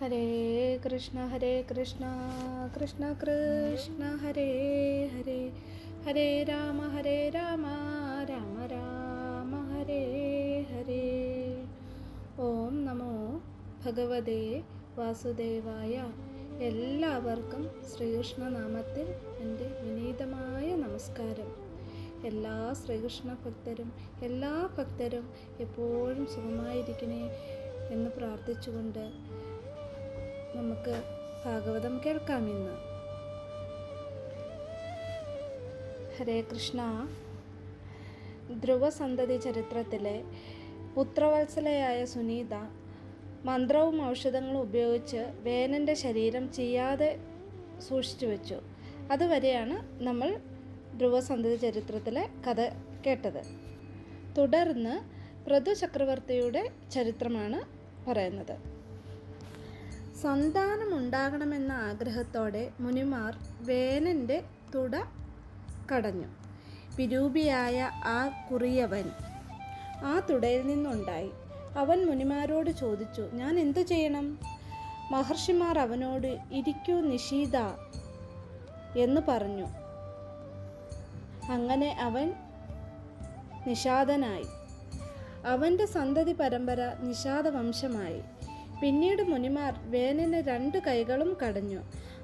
ഹരേ കൃഷ്ണ ഹരേ കൃഷ്ണ കൃഷ്ണ കൃഷ്ണ ഹരേ ഹരേ. ഹരേ രാമ ഹരേ രാമ രാമ രാമ ഹരേ ഹരേ. ഓം നമോ ഭഗവതേ വാസുദേവായ. എല്ലാവർക്കും ശ്രീകൃഷ്ണ നാമത്തിൽ എന്റെ വിനീതമായ നമസ്കാരം. എല്ലാ ശ്രീകൃഷ്ണ ഭക്തരും എല്ലാ ഭക്തരും എപ്പോഴും സുഖമായിരിക്കണേ എന്ന് പ്രാർത്ഥിച്ചുകൊണ്ട് നമുക്ക് ഭാഗവതം കേൾക്കാം ഇന്ന്. ഹരേ കൃഷ്ണ. ധ്രുവസന്തതി ചരിത്രത്തിലെ പുത്രവത്സലയായ സുനീത മന്ത്രവും ഔഷധങ്ങളും ഉപയോഗിച്ച് വേനന്റെ ശരീരം ചെയ്യാതെ സൂക്ഷിച്ചു വെച്ചു. അതുവരെയാണ് നമ്മൾ ധ്രുവസന്തതി ചരിത്രത്തിലെ കഥ കേട്ടത്. തുടർന്ന് പ്രഥു ചക്രവർത്തിയുടെ ചരിത്രമാണ് പറയുന്നത്. സന്താനമുണ്ടാകണമെന്ന ആഗ്രഹത്തോടെ മുനിമാർ വേനന്റെ തുട കടഞ്ഞു. വിരൂപിയായ ആ കുറിയവൻ ആ തുടയിൽ നിന്നുണ്ടായി. അവൻ മുനിമാരോട് ചോദിച്ചു ഞാൻ എന്തു ചെയ്യണം? മഹർഷിമാർ അവനോട് ഇരിക്കൂ നിഷീത എന്ന് പറഞ്ഞു. അങ്ങനെ അവൻ നിഷാദനായി. അവന്റെ സന്തതി പരമ്പര നിഷാദ വംശമായി പിന്നീട് മുനിമാർ വേനന് രണ്ട് കൈകളും കടഞ്ഞു.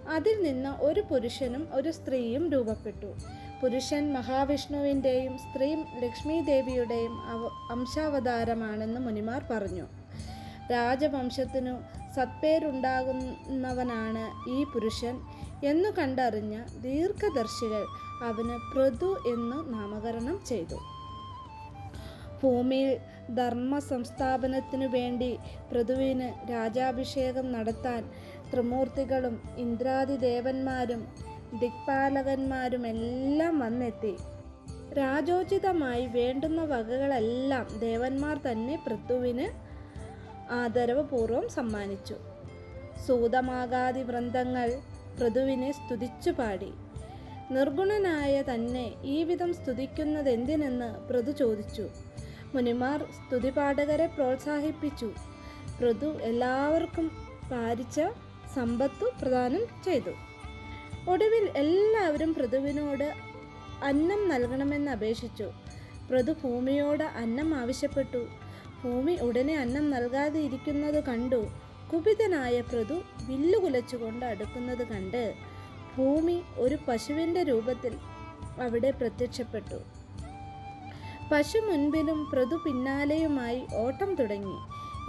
അതിൽ നിന്ന് ഒരു പുരുഷനും ഒരു സ്ത്രീയും രൂപപ്പെട്ടു. പുരുഷൻ മഹാവിഷ്ണുവിന്റെയും സ്ത്രീ ലക്ഷ്മി ദേവിയുടെയും അവ അംശാവതാരമാണെന്ന് മുനിമാർ പറഞ്ഞു. രാജവംശത്തിനു സത്പേരുണ്ടാകുന്നവനാണ് ഈ പുരുഷൻ എന്നു കണ്ടറിഞ്ഞ ദീർഘദർശികൾ അവന് പൃഥു എന്നു നാമകരണം ചെയ്തു. ഭൂമിയിൽ ധർമ്മ സംസ്ഥാപനത്തിനു വേണ്ടി പൃഥുവിന് രാജാഭിഷേകം നടത്താൻ ത്രിമൂർത്തികളും ഇന്ദ്രാദിദേവന്മാരും ദിക്പാലകന്മാരും എല്ലാം വന്നെത്തി. രാജോചിതമായി വേണ്ടുന്ന വകകളെല്ലാം ദേവന്മാർ തന്നെ പൃഥുവിന് ആദരവപൂർവം സമ്മാനിച്ചു. സൂതമാകാതി വൃന്ദങ്ങൾ പൃഥുവിനെ സ്തുതിച്ചു പാടി നിർഗുണനായ തന്നെ ഈ വിധം സ്തുതിക്കുന്നതെന്തിനെന്ന് പൃഥു ചോദിച്ചു. മുനിമാർ സ്തുതിപാഠകരെ പ്രോത്സാഹിപ്പിച്ചു. ഋതു എല്ലാവർക്കും പാരിച്ച സമ്പത്തു പ്രദാനം ചെയ്തു. ഒടുവിൽ എല്ലാവരും പൃഥുവിനോട് അന്നം നൽകണമെന്ന് അപേക്ഷിച്ചു. പൃഥു ഭൂമിയോട് അന്നം ആവശ്യപ്പെട്ടു. ഭൂമി ഉടനെ അന്നം നൽകാതെ ഇരിക്കുന്നത് കണ്ടു. കുപിതനായ പൃഥു വില്ലുകുലച്ചുകൊണ്ട് അടുക്കുന്നത് കണ്ട് ഭൂമി ഒരു പശുവിന്റെ രൂപത്തിൽ അവിടെ പ്രത്യക്ഷപ്പെട്ടു. പശു മുൻപിലും പ്രതു പിന്നാലെയുമായി ഓട്ടം തുടങ്ങി.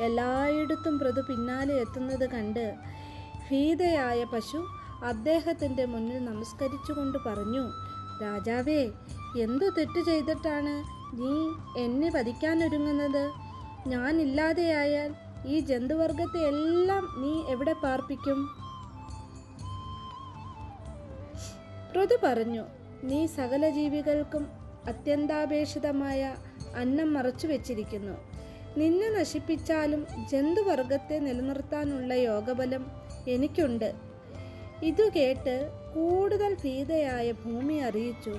എല്ലായിടത്തും പ്രതു പിന്നാലെ എത്തുന്നത് കണ്ട് ഭീതയായ പശു അദ്ദേഹത്തിന്റെ മുന്നിൽ നമസ്കരിച്ചുകൊണ്ട് പറഞ്ഞു രാജാവേ എന്തു തെറ്റ് ചെയ്തിട്ടാണ് നീ എന്നെ വധിക്കാനൊരുങ്ങുന്നത്? ഞാനില്ലാതെയായാൽ ഈ ജന്തുവർഗത്തെ എല്ലാം നീ എവിടെ പാർപ്പിക്കും? പ്രതു പറഞ്ഞു നീ സകല ജീവികൾക്കും അത്യന്താപേക്ഷിതമായ അന്നം മറച്ചു വെച്ചിരിക്കുന്നു. നിന്നെ നശിപ്പിച്ചാലും ജന്തുവർഗത്തെ നിലനിർത്താനുള്ള യോഗബലം എനിക്കുണ്ട്. ഇതു കേട്ട് കൂടുതൽ ഭീതയായ ഭൂമി അറിയിച്ചു.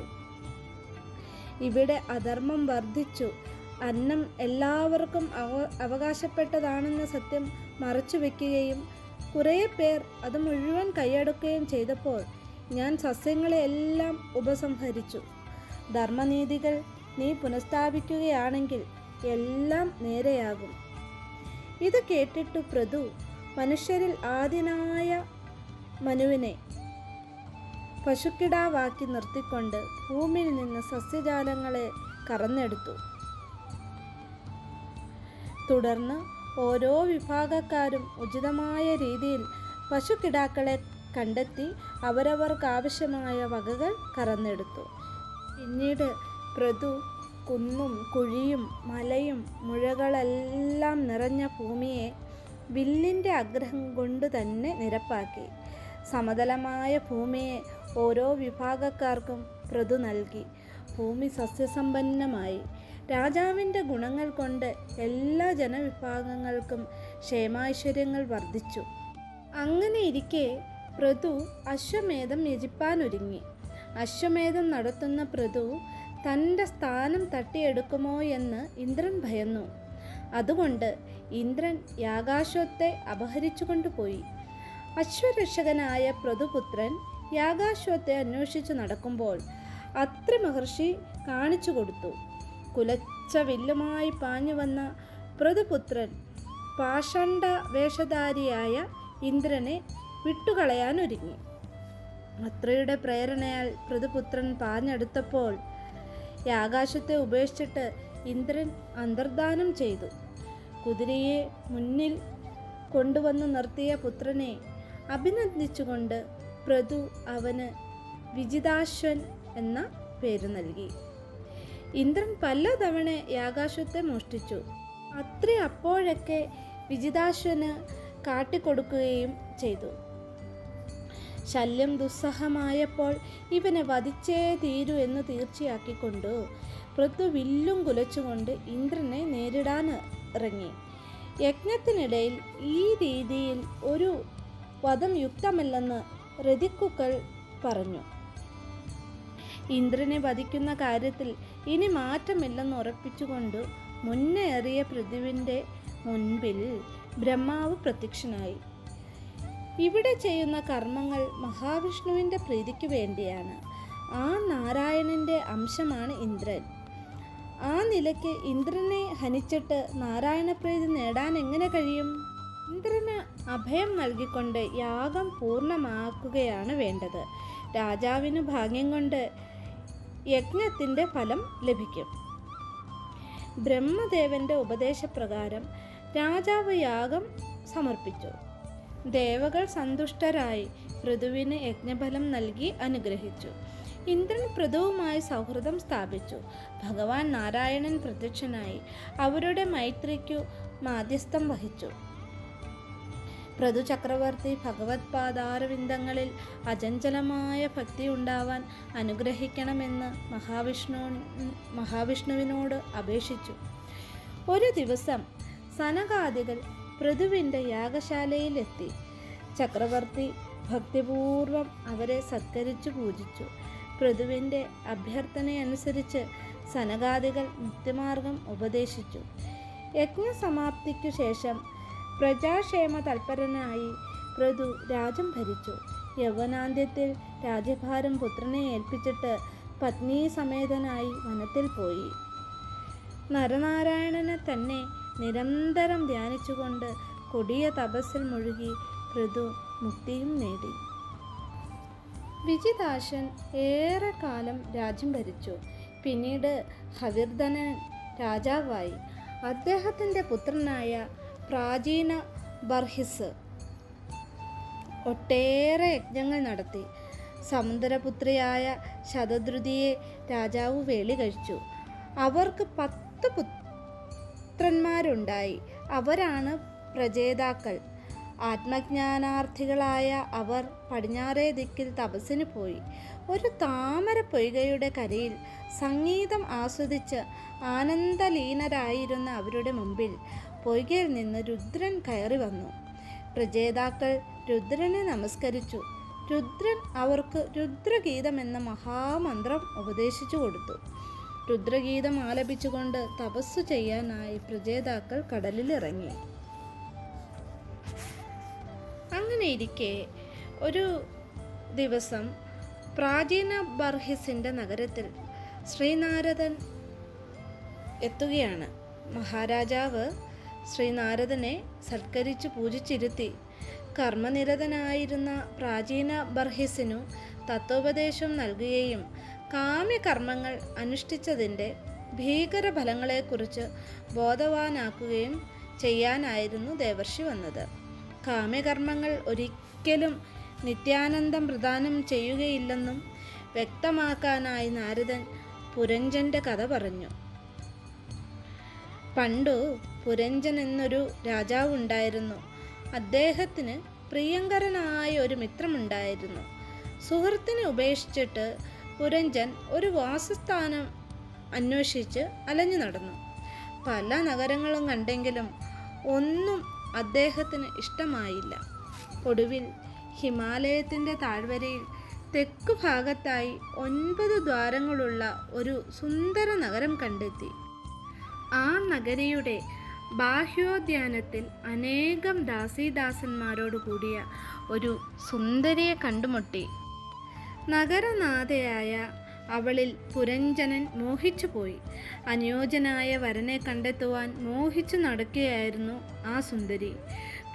ഇവിടെ അധർമ്മം വർദ്ധിച്ചു. അന്നം എല്ലാവർക്കും അവ അവകാശപ്പെട്ടതാണെന്ന സത്യം മറച്ചു വെക്കുകയും കുറേ പേർ അത് മുഴുവൻ കൈയടക്കുകയും ചെയ്തപ്പോൾ ഞാൻ സസ്യങ്ങളെ എല്ലാം ഉപസംഹരിച്ചു. ധർമ്മനീതികൾ നീ പുനഃസ്ഥാപിക്കുകയാണെങ്കിൽ എല്ലാം നേരെയാകും. ഇത് കേട്ടിട്ടു പ്രതു മനുഷ്യരിൽ ആദ്യനായ മനുവിനെ പശുക്കിടാവാക്കി നിർത്തിക്കൊണ്ട് ഭൂമിയിൽ നിന്ന് സസ്യജാലങ്ങളെ കറന്നെടുത്തു. തുടർന്ന് ഓരോ വിഭാഗക്കാരും ഉചിതമായ രീതിയിൽ പശുക്കിടാക്കളെ കണ്ടെത്തി അവരവർക്കാവശ്യമായ വകകൾ കറന്നെടുത്തു. പിന്നീട് പ്രതു കുന്നും കുഴിയും മലയും മുഴകളെല്ലാം നിറഞ്ഞ ഭൂമിയെ വില്ലിന്റെ ആഗ്രഹം കൊണ്ട് തന്നെ നിരപ്പാക്കി. സമതലമായ ഭൂമിയെ ഓരോ വിഭാഗക്കാർക്കും പ്രതു നൽകി. ഭൂമി സസ്യസമ്പന്നമായി. രാജാവിന്റെ ഗുണങ്ങൾ കൊണ്ട് എല്ലാ ജനവിഭാഗങ്ങൾക്കും ക്ഷേമാശ്വര്യങ്ങൾ വർദ്ധിച്ചു. അങ്ങനെ ഇരിക്കെ പ്രതു അശ്വമേധം യജിപ്പാനൊരുങ്ങി. അശ്വമേധം നടത്തുന്ന പ്രതു തന്റെ സ്ഥാനം തട്ടിയെടുക്കുമോ എന്ന് ഇന്ദ്രൻ ഭയന്നു. അതുകൊണ്ട് ഇന്ദ്രൻ യാഗാശ്വത്തെ അപഹരിച്ചു കൊണ്ടുപോയി അശ്വരക്ഷകനായ പ്രതുപുത്രൻ യാഗാശ്വത്തെ അന്വേഷിച്ചു നടക്കുമ്പോൾ അത്രി മഹർഷി കാണിച്ചു കൊടുത്തു. കുലച്ച വില്ലുമായി പാഞ്ഞു വന്ന പ്രതുപുത്രൻ പാഷണ്ഡ വേഷധാരിയായ ഇന്ദ്രനെ വിട്ടുകളയാൻ ഒരുങ്ങി അത്രയുടെ പ്രേരണയാൽ പൃഥുപുത്രൻ പാഞ്ഞെടുത്തപ്പോൾ ആകാശത്തെ ഉപേക്ഷിച്ചിട്ട് ഇന്ദ്രൻ അന്തർദാനം ചെയ്തു. കുതിരയെ മുന്നിൽ കൊണ്ടുവന്ന് നിർത്തിയ പുത്രനെ അഭിനന്ദിച്ചുകൊണ്ട് പ്രതു അവന് വിജിതാശ്വൻ എന്ന പേര് നൽകി. ഇന്ദ്രൻ പല തവണ യാകാശത്തെ മോഷ്ടിച്ചു. അത്ര അപ്പോഴൊക്കെ വിജിതാശ്വന് കാട്ടിക്കൊടുക്കുകയും ചെയ്തു. ശല്യം ദുസ്സഹമായപ്പോൾ ഇവനെ വധിച്ചേ തീരൂ എന്ന് തീർച്ചയാക്കിക്കൊണ്ടു പൃഥ്വി വില്ലും കുലച്ചുകൊണ്ട് ഇന്ദ്രനെ നേരിടാൻ ഇറങ്ങി. യജ്ഞത്തിനിടയിൽ ഈ രീതിയിൽ ഒരു വധം യുക്തമല്ലെന്ന് രതിക്കുക്കൾ പറഞ്ഞു. ഇന്ദ്രനെ വധിക്കുന്ന കാര്യത്തിൽ ഇനി മാറ്റമില്ലെന്ന് ഉറപ്പിച്ചുകൊണ്ട് മുന്നേറിയ പൃഥുവിന്റെ മുൻപിൽ ബ്രഹ്മാവ് പ്രത്യക്ഷനായി. ഇവിടെ ചെയ്യുന്ന കർമ്മങ്ങൾ മഹാവിഷ്ണുവിന്റെ പ്രീതിക്ക് വേണ്ടിയാണ്. ആ നാരായണന്റെ അംശമാണ് ഇന്ദ്രൻ. ആ നിലയ്ക്ക് ഇന്ദ്രനെ ഹനിച്ചിട്ട് നാരായണപ്രീതി നേടാൻ എങ്ങനെ കഴിയും? ഇന്ദ്രന് അഭയം നൽകിക്കൊണ്ട് യാഗം പൂർണമാക്കുകയാണ് വേണ്ടത്. രാജാവിന് ഭാഗ്യം കൊണ്ട് യജ്ഞത്തിന്റെ ഫലം ലഭിക്കും. ബ്രഹ്മദേവന്റെ ഉപദേശപ്രകാരം രാജാവ് യാഗം സമർപ്പിച്ചു. ദേവകൾ സന്തുഷ്ടരായി പൃഥുവിന് യജ്ഞഫലം നൽകി അനുഗ്രഹിച്ചു. ഇന്ദ്രൻ പൃഥുവുമായി സൗഹൃദം സ്ഥാപിച്ചു. ഭഗവാൻ നാരായണൻ പ്രത്യക്ഷനായി അവരുടെ മൈത്രിക്കു മാധ്യസ്ഥം വഹിച്ചു. പ്രഥു ചക്രവർത്തി ഭഗവത് പാദാരവിന്ദങ്ങളിൽ അചഞ്ചലമായ ഭക്തി ഉണ്ടാവാൻ അനുഗ്രഹിക്കണമെന്ന് മഹാവിഷ്ണു മഹാവിഷ്ണുവിനോട് അപേക്ഷിച്ചു. ഒരു ദിവസം സനകാദികൾ പൃഥുവിന്റെ യാഗശാലയിലെത്തി. ചക്രവർത്തി ഭക്തിപൂർവം അവരെ സത്കരിച്ചു പൂജിച്ചു. പൃഥുവിന്റെ അഭ്യർത്ഥനയനുസരിച്ച് സനകാദികൾ മുക്തിമാർഗം ഉപദേശിച്ചു. യജ്ഞസമാപ്തിക്കു ശേഷം പ്രജാക്ഷേമ തൽപരനായി പൃഥു രാജ്യം ഭരിച്ചു. യൗവനാന്ത്യത്തിൽ രാജ്യഭാരം പുത്രനെ ഏൽപ്പിച്ചിട്ട് പത്നീ സമേതനായി വനത്തിൽ പോയി. നരനാരായണനെ തന്നെ നിരന്തരം ധ്യാനിച്ചുകൊണ്ട് കൊടിയ തപസ്സിൽ മുഴുകി ഋതു മുക്തിയും നേടി. വിജിതാശൻ ഏറെക്കാലം രാജ്യം ഭരിച്ചു. പിന്നീട് ഹവിർധനൻ രാജാവായി. അദ്ദേഹത്തിന്റെ പുത്രനായ പ്രാചീന ബർഹിസ് ഒട്ടേറെ യജ്ഞങ്ങൾ നടത്തി. സമുദ്രപുത്രിയായ ശതദ്രുതിയെ രാജാവ് വേളി കഴിച്ചു. അവർക്ക് പത്ത് പുത്രന്മാരുണ്ടായി. അവരാണ് പ്രജേതാക്കൾ. ആത്മജ്ഞാനാർത്ഥികളായ അവർ പടിഞ്ഞാറേ ദിക്കിൽ തപസ്സിന് പോയി. ഒരു താമര പൊയ്കയുടെ കരയിൽ സംഗീതം ആസ്വദിച്ച് ആനന്ദലീനരായിരുന്ന അവരുടെ മുമ്പിൽ പൊയ്കയിൽ നിന്ന് രുദ്രൻ കയറി വന്നു. പ്രജേതാക്കൾ രുദ്രനെ നമസ്കരിച്ചു. രുദ്രൻ അവർക്ക് രുദ്രഗീതം എന്ന മഹാമന്ത്രം ഉപദേശിച്ചു കൊടുത്തു. രുദ്രഗീതം ആലപിച്ചുകൊണ്ട് തപസ്സു ചെയ്യാനായി പ്രജേതാക്കൾ കടലിലിറങ്ങി. അങ്ങനെ ഇരിക്കെ ഒരു ദിവസം പ്രാചീന ബർഹിസിന്റെ നഗരത്തിൽ ശ്രീനാരദൻ എത്തുകയാണ്. മഹാരാജാവ് ശ്രീനാരദനെ സൽക്കരിച്ച് പൂജിച്ചിരുത്തി. കർമ്മനിരതനായിരുന്ന പ്രാചീന ബർഹിസിനു തത്വോപദേശം നൽകുകയും കാമ്യകർമ്മങ്ങൾ അനുഷ്ഠിച്ചതിന്റെ ഭീകരഫലങ്ങളെക്കുറിച്ച് ബോധവാനാക്കുകയും ചെയ്യാനായിരുന്നു ദേവർഷി വന്നത്. കാമ്യകർമ്മങ്ങൾ ഒരിക്കലും നിത്യാനന്ദം പ്രദാനം ചെയ്യുകയില്ലെന്നും വ്യക്തമാക്കാനായി നാരദൻ പുരഞ്ജന്റെ കഥ പറഞ്ഞു. പണ്ടു പുരഞ്ജൻ എന്നൊരു രാജാവ് ഉണ്ടായിരുന്നു അദ്ദേഹത്തിന് പ്രിയങ്കരനായ ഒരു മിത്രമുണ്ടായിരുന്നു. സുഹൃത്തിനെ ഉപേക്ഷിച്ചിട്ട് പുരഞ്ജൻ ഒരു വാസസ്ഥാനം അന്വേഷിച്ച് അലഞ്ഞു നടന്നു. പല നഗരങ്ങളും കണ്ടെങ്കിലും ഒന്നും അദ്ദേഹത്തിന് ഇഷ്ടമായില്ല. ഒടുവിൽ ഹിമാലയത്തിന്റെ താഴ്വരയിൽ തെക്ക് ഭാഗത്തായി ഒൻപത് ദ്വാരങ്ങളുള്ള ഒരു സുന്ദര നഗരം കണ്ടെത്തി. ആ നഗരിയുടെ ബാഹ്യോദ്യാനത്തിൽ അനേകം ദാസീദാസന്മാരോട് കൂടിയ ഒരു സുന്ദരിയെ കണ്ടുമുട്ടി. നഗരനാഥയായ അവളിൽ പുരഞ്ജനൻ മോഹിച്ചുപോയി അനുയോജ്യനായ വരനെ കണ്ടെത്തുവാൻ മോഹിച്ചു നടക്കുകയായിരുന്നു ആ സുന്ദരി.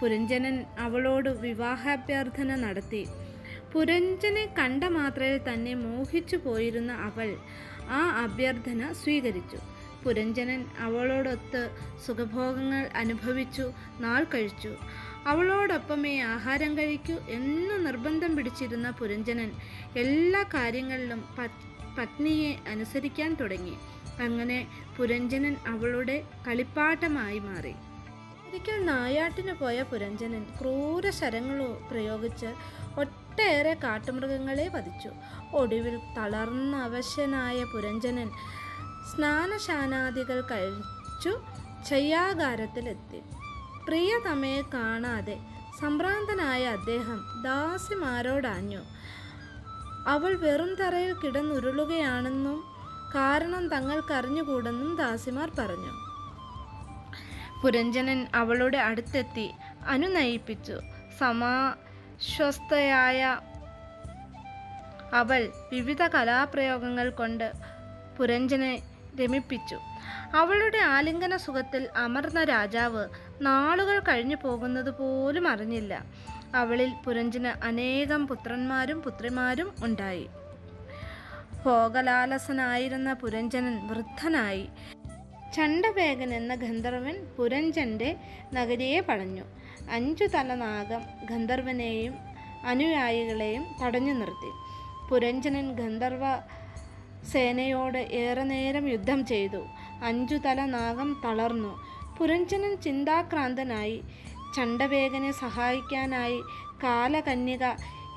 പുരഞ്ജനൻ അവളോട് വിവാഹാഭ്യർത്ഥന നടത്തി. പുരഞ്ജനെ കണ്ട മാത്രയിൽ തന്നെ മോഹിച്ചു പോയിരുന്ന അവൾ ആ അഭ്യർത്ഥന സ്വീകരിച്ചു. പുരഞ്ജനൻ അവളോടൊത്ത് സുഖഭോഗങ്ങൾ അനുഭവിച്ചു നാൾ കഴിച്ചു. അവളോടൊപ്പമേ ആഹാരം കഴിക്കൂ എന്ന് നിർബന്ധം പിടിച്ചിരുന്ന പുരഞ്ജനൻ എല്ലാ കാര്യങ്ങളിലും പത്നിയെ അനുസരിക്കാൻ തുടങ്ങി. അങ്ങനെ പുരഞ്ജനൻ അവളുടെ കളിപ്പാട്ടമായി മാറി. ഒരിക്കൽ നായാട്ടിന് പോയ പുരഞ്ജനൻ ക്രൂര ശരങ്ങളോ പ്രയോഗിച്ച് ഒട്ടേറെ കാട്ടുമൃഗങ്ങളെ വധിച്ചു. ഒടുവിൽ തളർന്ന അവശനായ പുരഞ്ജനൻ സ്നാനശാനാദികൾ കഴിച്ചു ശയ്യാകാരത്തിലെത്തി പ്രിയതമയെ കാണാതെ സംഭ്രാന്തനായ അദ്ദേഹം ദാസിമാരോടാഞ്ഞു. അവൾ വെറും തറയിൽ കിടന്നുരുളുകയാണെന്നും കാരണം തങ്ങൾക്കറിഞ്ഞുകൂടെന്നും ദാസിമാർ പറഞ്ഞു. പുരഞ്ജനൻ അവളുടെ അടുത്തെത്തി അനുനയിപ്പിച്ചു. സമാശ്വസ്തയായ അവൾ വിവിധ കലാപ്രയോഗങ്ങൾ കൊണ്ട് പുരഞ്ജനെ രമിപ്പിച്ചു. അവളുടെ ആലിംഗന സുഖത്തിൽ അമർന്ന രാജാവ് നാളുകൾ കഴിഞ്ഞു പോകുന്നത് പോലും അറിഞ്ഞില്ല. അവളിൽ പുരഞ്ചിന് അനേകം പുത്രന്മാരും പുത്രിമാരും ഉണ്ടായി. ഭോഗലാലസനായിരുന്ന പുരഞ്ജനൻ വൃദ്ധനായി. ചണ്ടവേഗൻ എന്ന ഗന്ധർവൻ പുരഞ്ജന്റെ നഗരിയെ പടഞ്ഞു. അഞ്ചു തലനാഗം ഗന്ധർവനെയും അനുയായികളെയും തടഞ്ഞു നിർത്തി. പുരഞ്ജനൻ ഗന്ധർവ സേനയോട് ഏറെ നേരം യുദ്ധം ചെയ്തു. അഞ്ചു തല നാഗം തളർന്നു. പുരഞ്ജനൻ ചിന്താക്രാന്തനായി ചണ്ടവേഗനെ സഹായിക്കാനായി കാലകന്യക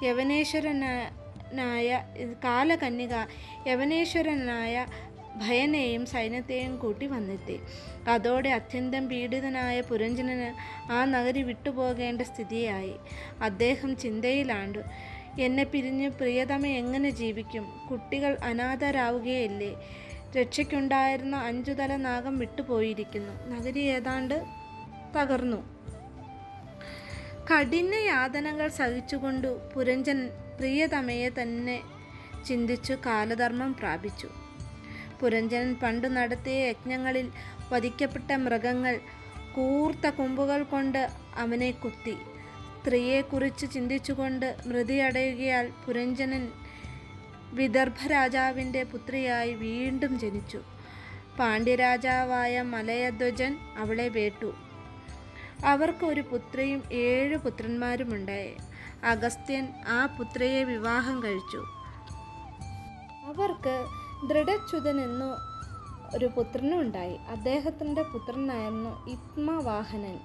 യവനേശ്വരനായ കാലകന്യക യവനേശ്വരനായ ഭയനെയും സൈന്യത്തെയും കൂട്ടി വന്നെത്തി. അതോടെ അത്യന്തം പീഡിതനായ പുരഞ്ജനന് ആ നഗരി വിട്ടുപോകേണ്ട സ്ഥിതിയായി. അദ്ദേഹം ചിന്തയിലാണ്ടു എന്നെ പിരിഞ്ഞ് പ്രിയതമ എങ്ങനെ ജീവിക്കും? കുട്ടികൾ അനാഥരാവുകയല്ലേ? രക്ഷയ്ക്കുണ്ടായിരുന്ന അഞ്ചു തല നാഗം വിട്ടുപോയിരിക്കുന്നു. നഗരി ഏതാണ്ട് തകർന്നു. കഠിന യാതനകൾ സഹിച്ചുകൊണ്ടു പുരഞ്ജൻ പ്രിയതമയെ തന്നെ ചിന്തിച്ചു കാലധർമ്മം പ്രാപിച്ചു. പുരഞ്ജൻ പണ്ടു നടത്തിയ യജ്ഞങ്ങളിൽ വധിക്കപ്പെട്ട മൃഗങ്ങൾ കൂർത്ത കൊമ്പുകൾ കൊണ്ട് അവനെ കുത്തി. സ്ത്രീയെക്കുറിച്ച് ചിന്തിച്ചുകൊണ്ട് മൃതിയടയുകയാൽ പുരഞ്ജനൻ വിദർഭ രാജാവിന്റെ പുത്രിയായി വീണ്ടും ജനിച്ചു. പാണ്ഡ്യരാജാവായ മലയധ്വജൻ അവളെ വേട്ടു. അവർക്ക് ഒരു പുത്രിയും ഏഴ് പുത്രന്മാരുമുണ്ടായി. അഗസ്ത്യൻ ആ പുത്രിയെ വിവാഹം കഴിച്ചു. അവർക്ക് ദൃഢച്യുതൻ എന്നു ഒരു പുത്രനും ഉണ്ടായി. അദ്ദേഹത്തിന്റെ പുത്രനായിരുന്നു ഇത്മവാഹനൻ.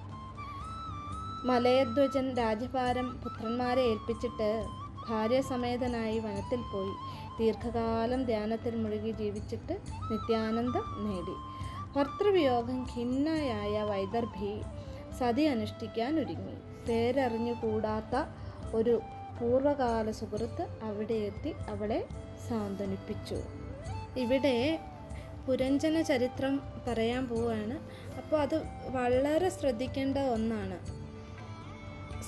മലയധ്വജൻ രാജഭാരം പുത്രന്മാരെ ഏൽപ്പിച്ചിട്ട് ഭാര്യസമേതനായി വനത്തിൽ പോയി. ദീർഘകാലം ധ്യാനത്തിൽ മുഴുകി ജീവിച്ചിട്ട് നിത്യാനന്ദം നേടി. ഭർത്തൃവിയോഗം ഖിന്നയായ വൈദർഭി സതി അനുഷ്ഠിക്കാൻ ഒരുങ്ങി. പേരറിഞ്ഞുകൂടാത്ത ഒരു പൂർവകാല സുഹൃത്ത് അവിടെ എത്തി അവളെ സാന്ത്വനിപ്പിച്ചു. ഇവിടെ പുരഞ്ജന ചരിത്രം പറയാൻ പോവുകയാണ്. അപ്പോൾ അത് വളരെ ശ്രദ്ധിക്കേണ്ട ഒന്നാണ്.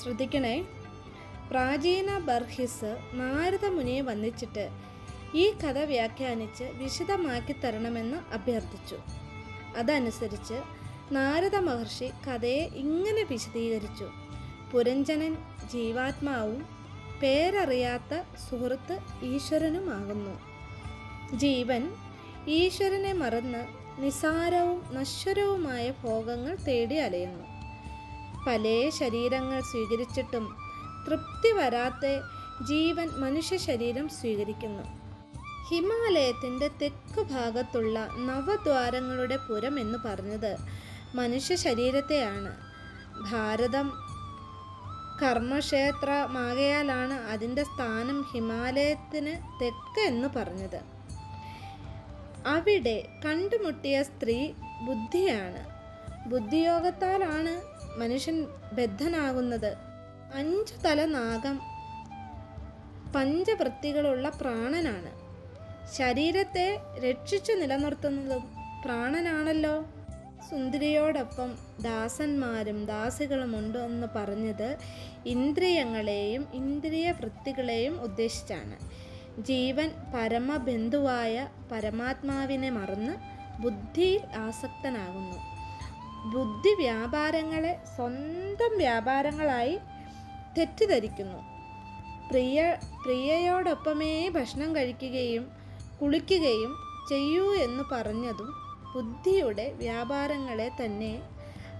ശ്രദ്ധിക്കണേ. പ്രാചീന ബർഹിസ് നാരദ മുനിയെ വന്ദിച്ചിട്ട് ഈ കഥ വ്യാഖ്യാനിച്ച് വിശദമാക്കി തരണമെന്ന് അഭ്യർത്ഥിച്ചു. അതനുസരിച്ച് നാരദ മഹർഷി കഥയെ ഇങ്ങനെ വിശദീകരിച്ചു. പുരഞ്ജനൻ ജീവാത്മാവും പേരറിയാത്ത സുഹൃത്ത് ഈശ്വരനുമാകുന്നു. ജീവൻ ഈശ്വരനെ മറന്ന് നിസാരവും നശ്വരവുമായ ഭോഗങ്ങൾ തേടി അലയുന്നു. പല ശരീരങ്ങൾ സ്വീകരിച്ചിട്ടും തൃപ്തി വരാത്ത ജീവൻ മനുഷ്യ ശരീരം സ്വീകരിക്കുന്നു. ഹിമാലയത്തിന്റെ തെക്ക് ഭാഗത്തുള്ള നവദ്വാരങ്ങളുടെ പുരം എന്ന് പറഞ്ഞത് മനുഷ്യ ശരീരത്തെയാണ്. ഭാരതം കർമ്മക്ഷേത്രമാകയാലാണ് അതിന്റെ സ്ഥാനം ഹിമാലയത്തിന് തെക്ക് എന്ന് പറഞ്ഞത്. അവിടെ കണ്ടുമുട്ടിയ സ്ത്രീ ബുദ്ധിയാണ്. ബുദ്ധിയോഗത്താലാണ് മനുഷ്യൻ ബദ്ധനാകുന്നത്. അഞ്ചു തല നാഗം പഞ്ചവൃത്തികളുള്ള പ്രാണനാണ്. ശരീരത്തെ രക്ഷിച്ചു നിലനിർത്തുന്നതും പ്രാണനാണല്ലോ. സുന്ദരിയോടൊപ്പം ദാസന്മാരും ദാസികളും ഉണ്ട് എന്ന് പറഞ്ഞത് ഇന്ദ്രിയങ്ങളെയും ഇന്ദ്രിയ വൃത്തികളെയും ഉദ്ദേശിച്ചാണ്. ജീവൻ പരമബന്ധുവായ പരമാത്മാവിനെ മറന്ന് ബുദ്ധിയിൽ ആസക്തനാകുന്നു. ബുദ്ധി വ്യാപാരങ്ങളെ സ്വന്തം വ്യാപാരങ്ങളായി തെറ്റിദ്ധരിക്കുന്നു. പ്രിയ പ്രിയയോടൊപ്പമേ ഭക്ഷണം കഴിക്കുകയും കുളിക്കുകയും ചെയ്യൂ എന്ന് പറഞ്ഞതും ബുദ്ധിയുടെ വ്യാപാരങ്ങളെ തന്നെ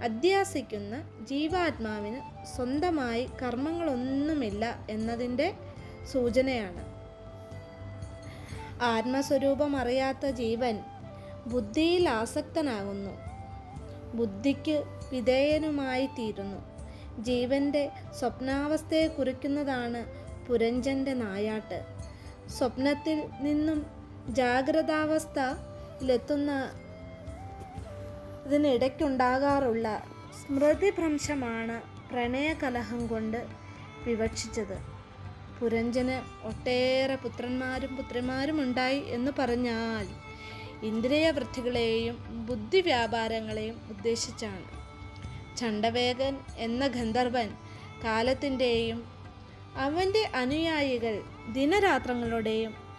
അധ്യാസിക്കുന്ന ജീവാത്മാവിന് സ്വന്തമായി കർമ്മങ്ങളൊന്നുമില്ല എന്നതിന്റെ സൂചനയാണ്. ആത്മസ്വരൂപം അറിയാത്ത ജീവൻ ബുദ്ധിയിൽ ആസക്തനാകുന്നു. ബുദ്ധിക്ക് വിധേയനുമായി തീരുന്നു ജീവന്റെ സ്വപ്നാവസ്ഥയെ കുറിക്കുന്നതാണ് പുരഞ്ചന്റെ നായാട്ട്. സ്വപ്നത്തിൽ നിന്നും ജാഗ്രതാവസ്ഥയിലെത്തുന്ന ഇതിനിടയ്ക്കുണ്ടാകാറുള്ള സ്മൃതിഭ്രംശമാണ് പ്രണയകലഹം കൊണ്ട് വിവക്ഷിച്ചത്. പുരഞ്ജന് ഒട്ടേറെ പുത്രന്മാരും പുത്രിമാരും ഉണ്ടായി എന്ന് പറഞ്ഞാൽ ഇന്ദ്രിയവൃത്തികളെയും ബുദ്ധി വ്യാപാരങ്ങളെയും ഉദ്ദേശിച്ചാണ്. ചണ്ഡവേഗൻ എന്ന ഗന്ധർവൻ കാലത്തിന്റെയും അവന്റെ അനുയായികൾ ദിനരാത്രങ്ങളുടെയും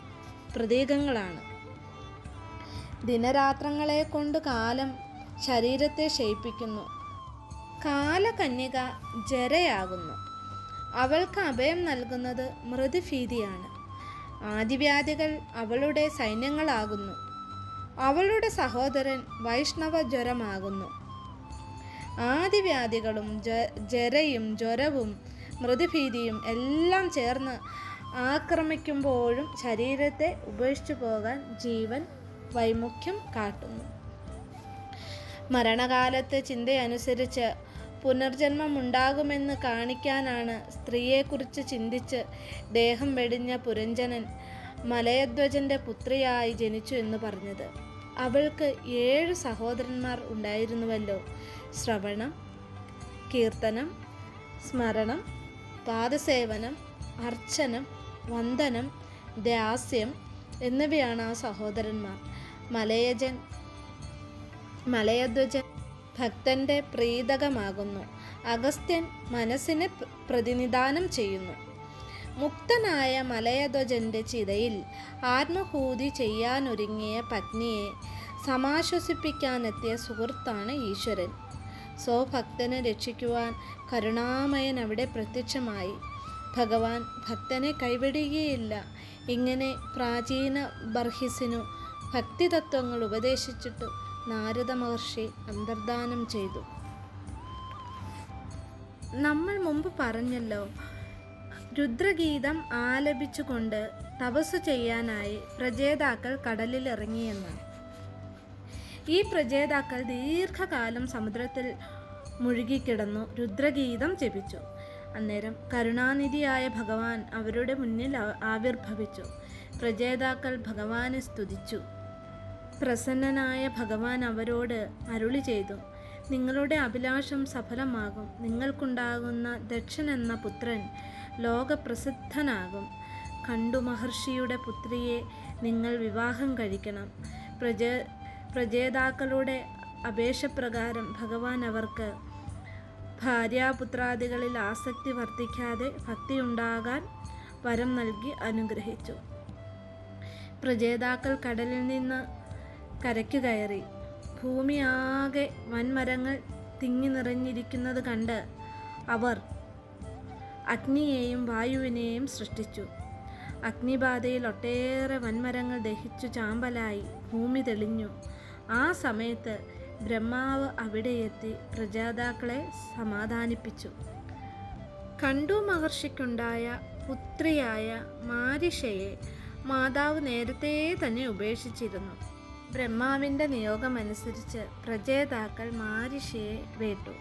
പ്രതീകങ്ങളാണ്. ദിനരാത്രങ്ങളെ കൊണ്ട് കാലം ശരീരത്തെ ക്ഷയിപ്പിക്കുന്നു. കാലകന്യക ജരയാകുന്നു. അവൾക്ക് അഭയം നൽകുന്നത് മൃദുഭീതിയാണ്. ആദിവ്യാധികൾ അവളുടെ സൈന്യങ്ങളാകുന്നു. അവളുടെ സഹോദരൻ വൈഷ്ണവ ജ്വരമാകുന്നു. ആദിവ്യാധികളും ജരയും ജ്വരവും മൃദുഭീതിയും എല്ലാം ചേർന്ന് ആക്രമിക്കുമ്പോഴും ശരീരത്തെ ഉപേക്ഷിച്ചു പോകാൻ ജീവൻ വൈമുഖ്യം കാട്ടുന്നു. മരണകാലത്തെ ചിന്തയനുസരിച്ച് പുനർജന്മമുണ്ടാകുമെന്ന് കാണിക്കാനാണ് സ്ത്രീയെക്കുറിച്ച് ചിന്തിച്ച് ദേഹം വെടിഞ്ഞ പുരഞ്ജനൻ മലയധ്വജന്റെ പുത്രിയായി ജനിച്ചു എന്ന് പറഞ്ഞത്. അവൾക്ക് ഏഴ് സഹോദരന്മാർ ഉണ്ടായിരുന്നുവല്ലോ. ശ്രവണം കീർത്തനം സ്മരണം പാദസേവനം അർച്ചനം വന്ദനം ദാസ്യം എന്നിവയാണ് ആ സഹോദരന്മാർ. മലയജൻ മലയധ്വജൻ ഭക്തന്റെ പ്രീതകമാകുന്നു. അഗസ്ത്യൻ മനസ്സിനെ പ്രതിനിധാനം ചെയ്യുന്നു. മുക്തനായ മലയധ്വജന്റെ ചിതയിൽ ആത്മഹൂതി ചെയ്യാനൊരുങ്ങിയ പത്നിയെ സമാശ്വസിപ്പിക്കാനെത്തിയ സുഹൃത്താണ് ഈശ്വരൻ. സ്വഭക്തനെ രക്ഷിക്കുവാൻ കരുണാമയൻ അവിടെ പ്രത്യക്ഷമായി. ഭഗവാൻ ഭക്തനെ കൈവിടുകയില്ല. ഇങ്ങനെ പ്രാചീന ബർഹിസിനു ഭക്തിതത്വങ്ങൾ ഉപദേശിച്ചിട്ട് നാരദ മഹർഷി അന്തർദാനം ചെയ്തു. നമ്മൾ മുമ്പ് പറഞ്ഞല്ലോ രുദ്രഗീതം ആലപിച്ചുകൊണ്ട് തപസ് ചെയ്യാനായി പ്രജേതാക്കൾ കടലിൽ ഇറങ്ങിയെന്ന് ഈ പ്രജേതാക്കൾ ദീർഘകാലം സമുദ്രത്തിൽ മുഴുകിക്കിടന്നു രുദ്രഗീതം ജപിച്ചു. അന്നേരം കരുണാനിധിയായ ഭഗവാൻ അവരുടെ മുന്നിൽ ആവിർഭവിച്ചു. പ്രജേതാക്കൾ ഭഗവാനെ സ്തുതിച്ചു. പ്രസന്നനായ ഭഗവാൻ അവരോട് അരുളി ചെയ്തു നിങ്ങളുടെ അഭിലാഷം സഫലമാകും. നിങ്ങൾക്കുണ്ടാകുന്ന ദക്ഷൻ എന്ന പുത്രൻ ലോകപ്രസിദ്ധനാകും. കണ്ടു മഹർഷിയുടെ പുത്രിയെ നിങ്ങൾ വിവാഹം കഴിക്കണം. പ്രജേ പ്രജേതാക്കളുടെ അപേക്ഷപ്രകാരം ഭഗവാൻ അവർക്ക് ഭാര്യാപുത്രാദികളിൽ ആസക്തി വർദ്ധിക്കാതെ ഭക്തിയുണ്ടാകാൻ വരം നൽകി അനുഗ്രഹിച്ചു. പ്രജേതാക്കൾ കടലിൽ നിന്ന് കരയ്ക്ക് കയറി. ഭൂമിയാകെ വൻമരങ്ങൾ തിങ്ങി നിറഞ്ഞിരിക്കുന്നത് കണ്ട് അവർ അഗ്നിയെയും വായുവിനെയും സൃഷ്ടിച്ചു. അഗ്നിബാധയിൽ ഒട്ടേറെ വൻമരങ്ങൾ ദഹിച്ചു ചാമ്പലായി. ഭൂമി തെളിഞ്ഞു. ആ സമയത്ത് ബ്രഹ്മാവ് അവിടെയെത്തി പ്രജാതാക്കളെ സമാധാനിപ്പിച്ചു. കണ്ടു മഹർഷിക്കുണ്ടായ പുത്രിയായ മാരിഷയെ മാതാവ് നേരത്തെ തന്നെ ഉപേക്ഷിച്ചിരുന്നു. ബ്രഹ്മാവിന്റെ നിയോഗമനുസരിച്ച് പ്രജേതാക്കൾ മാരിഷയെ വേട്ടു.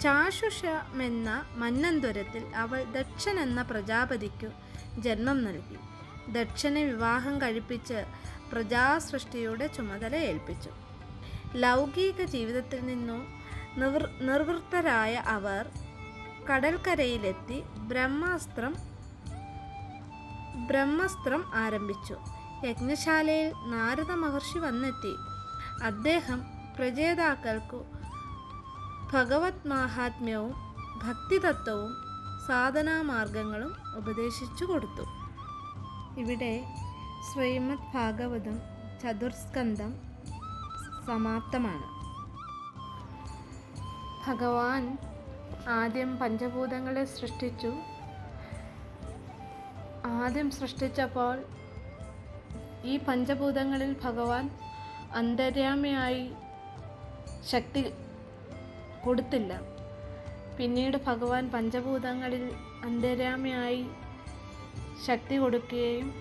ചാഷുഷമെന്ന മന്നന്തുരത്തിൽ അവൾ ദക്ഷൻ എന്ന പ്രജാപതിക്കു ജന്മം നൽകി. ദക്ഷനെ വിവാഹം കഴിപ്പിച്ച് പ്രജാസൃഷ്ടിയുടെ ചുമതല ഏൽപ്പിച്ചു. ലൗകിക ജീവിതത്തിൽ നിന്നും നിവൃ നിർവൃത്തരായ അവർ കടൽക്കരയിലെത്തി ബ്രഹ്മാസ്ത്രം ബ്രഹ്മസ്ത്രം ആരംഭിച്ചു. യജ്ഞശാലയിൽ നാരദ മഹർഷി വന്നെത്തി. അദ്ദേഹം പ്രജേതാക്കൾക്കു ഭഗവത് മാഹാത്മ്യവും ഭക്തിതത്വവും സാധനാമാർഗങ്ങളും ഉപദേശിച്ചു കൊടുത്തു. ഇവിടെ ശ്രീമദ് ഭാഗവതം ചതുർസ്കന്ധം സമാപ്തമാണ്. ഭഗവാൻ ആദ്യം പഞ്ചഭൂതങ്ങളെ സൃഷ്ടിച്ചു. ആദ്യം സൃഷ്ടിച്ചപ്പോൾ ഈ പഞ്ചഭൂതങ്ങളിൽ ഭഗവാൻ അന്തര്യാമിയായി ശക്തി കൊടുത്തില്ല. പിന്നീട് ഭഗവാൻ പഞ്ചഭൂതങ്ങളിൽ അന്തര്യാമിയായി ശക്തി കൊടുക്കുകയും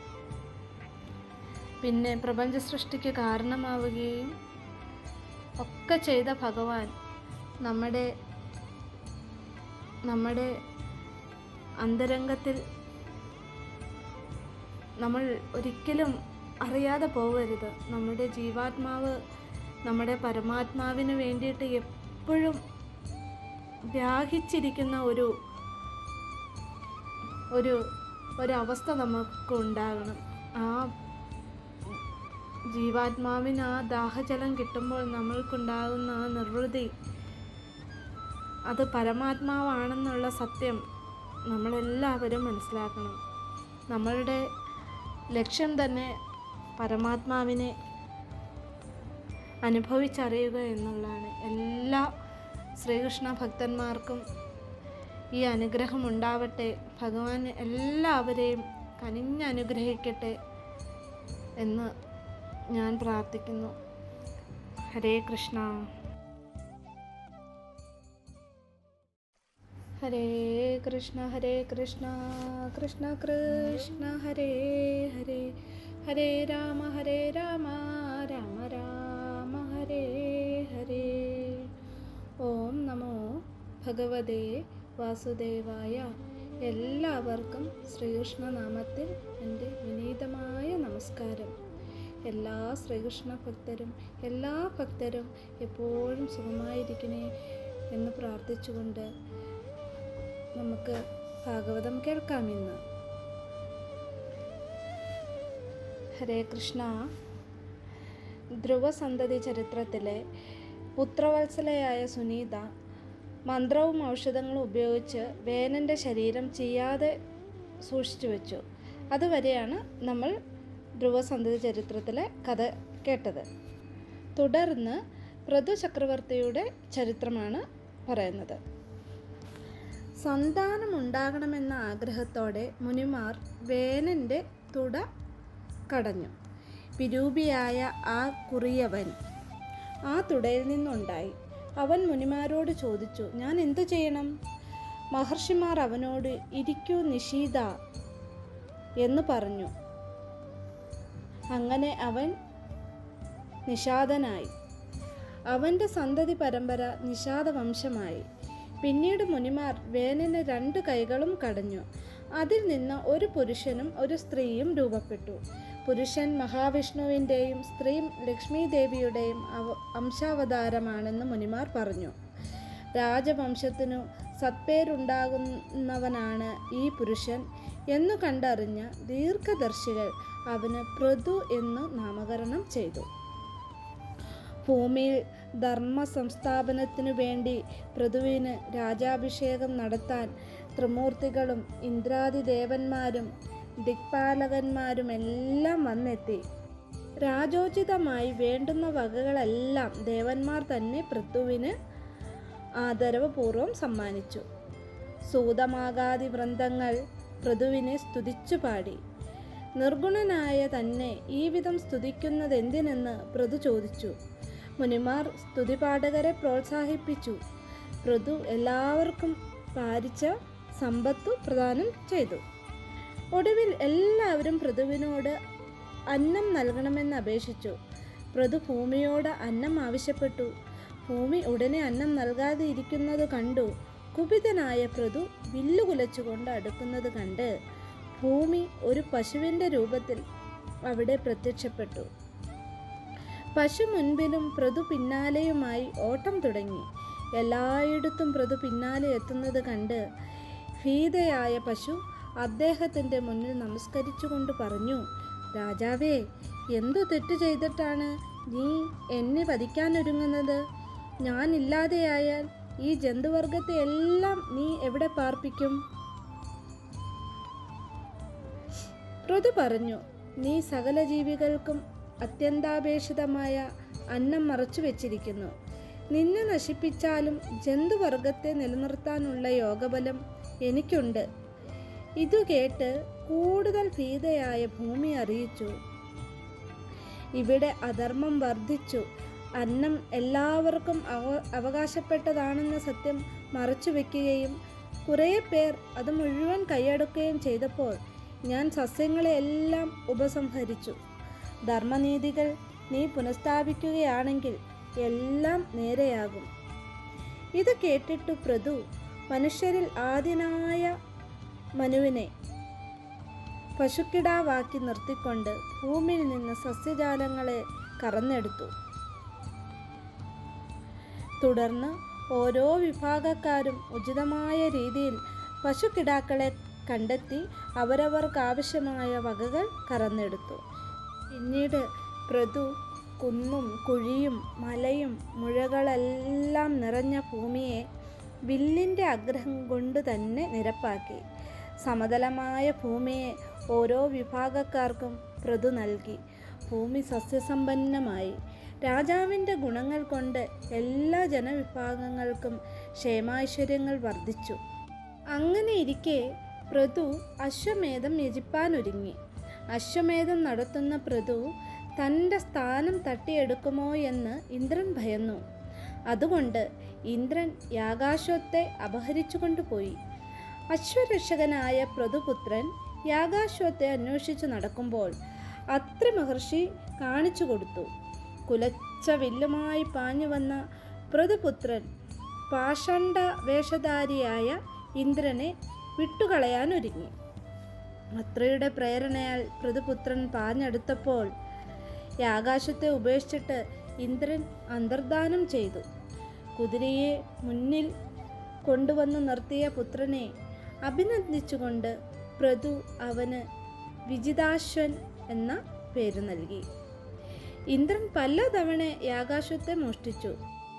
പിന്നെ പ്രപഞ്ച സൃഷ്ടിക്ക് കാരണമാവുകയും ഒക്കെ ചെയ്ത ഭഗവാൻ നമ്മുടെ നമ്മുടെ അന്തരംഗത്തിൽ നമ്മൾ ഒരിക്കലും അറിയാതെ പോകരുത് നമ്മുടെ ജീവാത്മാവ് നമ്മുടെ പരമാത്മാവിന് വേണ്ടിയിട്ട് എപ്പോഴും വ്യാഹിച്ചിരിക്കുന്ന ഒരു ഒരു ഒരവസ്ഥ നമുക്ക് ഉണ്ടാകണം ആ ജീവാത്മാവിന് ആ ദാഹജലം കിട്ടുമ്പോൾ നമ്മൾക്കുണ്ടാകുന്ന ആ നിർവൃതി. അത് പരമാത്മാവാണെന്നുള്ള സത്യം നമ്മളെല്ലാവരും മനസ്സിലാക്കണം. നമ്മളുടെ ലക്ഷ്യം തന്നെ പരമാത്മാവിനെ അനുഭവിച്ചറിയുക എന്നുള്ളതാണ്. എല്ലാ ശ്രീകൃഷ്ണ ഭക്തന്മാർക്കും ഈ അനുഗ്രഹം ഉണ്ടാവട്ടെ. ഭഗവാൻ എല്ലാവരെയും കനിഞ്ഞനുഗ്രഹിക്കട്ടെ എന്ന് ഞാൻ പ്രാർത്ഥിക്കുന്നു. ഹരേ കൃഷ്ണ. ഹരേ കൃഷ്ണ ഹരേ കൃഷ്ണ കൃഷ്ണ കൃഷ്ണ ഹരേ ഹരേ. ഹരേ രാമ ഹരേ രാമ രാമ രാമ ഹരേ ഹരേ. ഓം നമോ ഭഗവതേ വാസുദേവായ. എല്ലാവർക്കും ശ്രീകൃഷ്ണനാമത്തിൽ എന്റെ വിനീതമായ നമസ്കാരം. എല്ലാ ശ്രീകൃഷ്ണ ഭക്തരും എല്ലാ ഭക്തരും എപ്പോഴും സുഖമായിരിക്കണേ എന്ന് പ്രാർത്ഥിച്ചുകൊണ്ട് നമുക്ക് ഭാഗവതം കേൾക്കാം ഇന്ന്. ഹരേ കൃഷ്ണ. ധ്രുവസന്തതി ചരിത്രത്തിലെ പുത്രവത്സലയായ സുനീത മന്ത്രവും ഔഷധങ്ങളും ഉപയോഗിച്ച് വേനന്റെ ശരീരം ചെയ്യാതെ സൂക്ഷിച്ചു വെച്ചു. അതുവരെയാണ് നമ്മൾ ധ്രുവസന്തതി ചരിത്രത്തിലെ കഥ കേട്ടത്. തുടർന്ന് പ്രതു ചക്രവർത്തിയുടെ ചരിത്രമാണ് പറയുന്നത്. സന്താനമുണ്ടാകണമെന്ന ആഗ്രഹത്തോടെ മുനിമാർ വേനന്റെ തുട കടഞ്ഞു. വിരൂപിയായ ആ കുറിയവൻ ആ തുടയിൽ നിന്നുണ്ടായി. അവൻ മുനിമാരോട് ചോദിച്ചു ഞാൻ എന്തു ചെയ്യണം? മഹർഷിമാർ അവനോട് ഇരിക്കൂ നിഷീത എന്ന് പറഞ്ഞു. അങ്ങനെ അവൻ നിഷാദനായി. അവന്റെ സന്തതി പരമ്പര നിഷാദ വംശമായി പിന്നീട് മുനിമാർ വേനന് രണ്ട് കൈകളും കടഞ്ഞു. അതിൽ നിന്ന് ഒരു പുരുഷനും ഒരു സ്ത്രീയും രൂപപ്പെട്ടു. പുരുഷൻ മഹാവിഷ്ണുവിന്റെയും സ്ത്രീ ലക്ഷ്മീദേവിയുടെയും അവ അംശാവതാരമാണെന്ന് മുനിമാർ പറഞ്ഞു. രാജവംശത്തിനു സത്പേരുണ്ടാകുന്നവനാണ് ഈ പുരുഷൻ എന്നു കണ്ടറിഞ്ഞ ദീർഘദർശികൾ അവന് പ്രതു എന്ന് നാമകരണം ചെയ്തു. ഭൂമിയിൽ ധർമ്മ സംസ്ഥാപനത്തിനു വേണ്ടി പൃഥുവിന് രാജാഭിഷേകം നടത്താൻ ത്രിമൂർത്തികളും ഇന്ദ്രാദി ദേവന്മാരും ദിക്പാലകന്മാരും എല്ലാം വന്നെത്തി. രാജോചിതമായി വേണ്ടുന്ന വകകളെല്ലാം ദേവന്മാർ തന്നെ പൃഥുവിന് ആദരവപൂർവം സമ്മാനിച്ചു. സൂതമാകാതി വൃന്ദങ്ങൾ പൃഥുവിനെ സ്തുതിച്ചു പാടി നിർഗുണനായ തന്നെ ഈ വിധം സ്തുതിക്കുന്നതെന്തിനെന്ന് പ്രതു ചോദിച്ചു. മുനിമാർ സ്തുതിപാഠകരെ പ്രോത്സാഹിപ്പിച്ചു. പ്രതു എല്ലാവർക്കും പാരിച്ച സമ്പത്തു പ്രദാനം ചെയ്തു. ഒടുവിൽ എല്ലാവരും പ്രതുവിനോട് അന്നം നൽകണമെന്ന് അപേക്ഷിച്ചു. പ്രതു ഭൂമിയോട് അന്നം ആവശ്യപ്പെട്ടു. ഭൂമി ഉടനെ അന്നം നൽകാതെ ഇരിക്കുന്നത് കണ്ടു കുപിതനായ പ്രതു വില്ലുകുലച്ചുകൊണ്ട് അടുക്കുന്നത് കണ്ട് ഭൂമി ഒരു പശുവിന്റെ രൂപത്തിൽ അവിടെ പ്രത്യക്ഷപ്പെട്ടു. പശു മുൻപിലും പ്രതു പിന്നാലെയുമായി ഓട്ടം തുടങ്ങി. എല്ലായിടത്തും പ്രതു പിന്നാലെ എത്തുന്നത് കണ്ട് ഭീതയായ പശു അദ്ദേഹത്തിന്റെ മുന്നിൽ നമസ്കരിച്ചുകൊണ്ട് പറഞ്ഞു രാജാവേ എന്തു തെറ്റു ചെയ്തിട്ടാണ് നീ എന്നെ വധിക്കാനൊരുങ്ങുന്നത്? ഞാനില്ലാതെയായാൽ ഈ ജന്തുവർഗത്തെ എല്ലാം നീ എവിടെ പാർപ്പിക്കും? ഋതു പറഞ്ഞു നീ സകല ജീവികൾക്കും അത്യന്താപേക്ഷിതമായ അന്നം മറച്ചു വെച്ചിരിക്കുന്നു. നിന്നെ നശിപ്പിച്ചാലും ജന്തുവർഗത്തെ നിലനിർത്താനുള്ള യോഗബലം എനിക്കുണ്ട്. ഇതു കേട്ട് കൂടുതൽ ഭീതയായ ഭൂമി അറിയിച്ചു. ഇവിടെ അധർമ്മം വർദ്ധിച്ചു. അന്നം എല്ലാവർക്കും അവ അവകാശപ്പെട്ടതാണെന്ന സത്യം മറച്ചു വെക്കുകയും കുറേ പേർ അത് മുഴുവൻ കൈയടക്കുകയും ചെയ്തപ്പോൾ ഞാൻ സസ്യങ്ങളെ എല്ലാം ഉപസംഹരിച്ചു. ധർമ്മനീതികൾ നീ പുനഃസ്ഥാപിക്കുകയാണെങ്കിൽ എല്ലാം നേരെയാകും. ഇത് കേട്ടിട്ടു പ്രതു മനുഷ്യരിൽ ആദ്യനായ മനുവിനെ പശുക്കിടാവാക്കി നിർത്തിക്കൊണ്ട് ഭൂമിയിൽ നിന്ന് സസ്യജാലങ്ങളെ കറന്നെടുത്തു. തുടർന്ന് ഓരോ വിഭാഗക്കാരും ഉചിതമായ രീതിയിൽ പശുക്കിടാക്കളെ കണ്ടെത്തി അവരവർക്ക് ആവശ്യമായ വകകൾ കറന്നെടുത്തു. പിന്നീട് പ്രതു കുന്നും കുഴിയും മലയും മുഴകളെല്ലാം നിറഞ്ഞ ഭൂമിയെ വില്ലിന്റെ ആഗ്രഹം കൊണ്ട് തന്നെ നിരപ്പാക്കി. സമതലമായ ഭൂമിയെ ഓരോ വിഭാഗക്കാർക്കും പ്രതു നൽകി. ഭൂമി സസ്യസമ്പന്നമായി. രാജാവിന്റെ ഗുണങ്ങൾ കൊണ്ട് എല്ലാ ജനവിഭാഗങ്ങൾക്കും ക്ഷേമാശ്വര്യങ്ങൾ വർദ്ധിച്ചു. അങ്ങനെ ഇരിക്കെ പ്രതു അശ്വമേധം യജിപ്പാനൊരുങ്ങി. അശ്വമേധം നടത്തുന്ന പ്രതു തന്റെ സ്ഥാനം തട്ടിയെടുക്കുമോ എന്ന് ഇന്ദ്രൻ ഭയന്നു. അതുകൊണ്ട് ഇന്ദ്രൻ യാഗാശ്വത്തെ അപഹരിച്ചു കൊണ്ടുപോയി അശ്വരക്ഷകനായ പ്രതുപുത്രൻ യാഗാശ്വത്തെ അന്വേഷിച്ചു നടക്കുമ്പോൾ അത്രി മഹർഷി കാണിച്ചു കൊടുത്തു. കുലച്ച വില്ലുമായി പാഞ്ഞു വന്ന പ്രതുപുത്രൻ പാഷണ്ഡ വേഷധാരിയായ ഇന്ദ്രനെ വിട്ടുകളയാൻ ഒരുങ്ങി അത്രയുടെ പ്രേരണയാൽ പൃഥുപുത്രൻ പാഞ്ഞെടുത്തപ്പോൾ ആകാശത്തെ ഉപേക്ഷിച്ചിട്ട് ഇന്ദ്രൻ അന്തർദാനം ചെയ്തു. കുതിരയെ മുന്നിൽ കൊണ്ടുവന്ന് നിർത്തിയ പുത്രനെ അഭിനന്ദിച്ചുകൊണ്ട് പ്രതു അവന് വിജിതാശ്വൻ എന്ന പേര് നൽകി. ഇന്ദ്രൻ പല തവണ ആകാശത്തെ മോഷ്ടിച്ചു.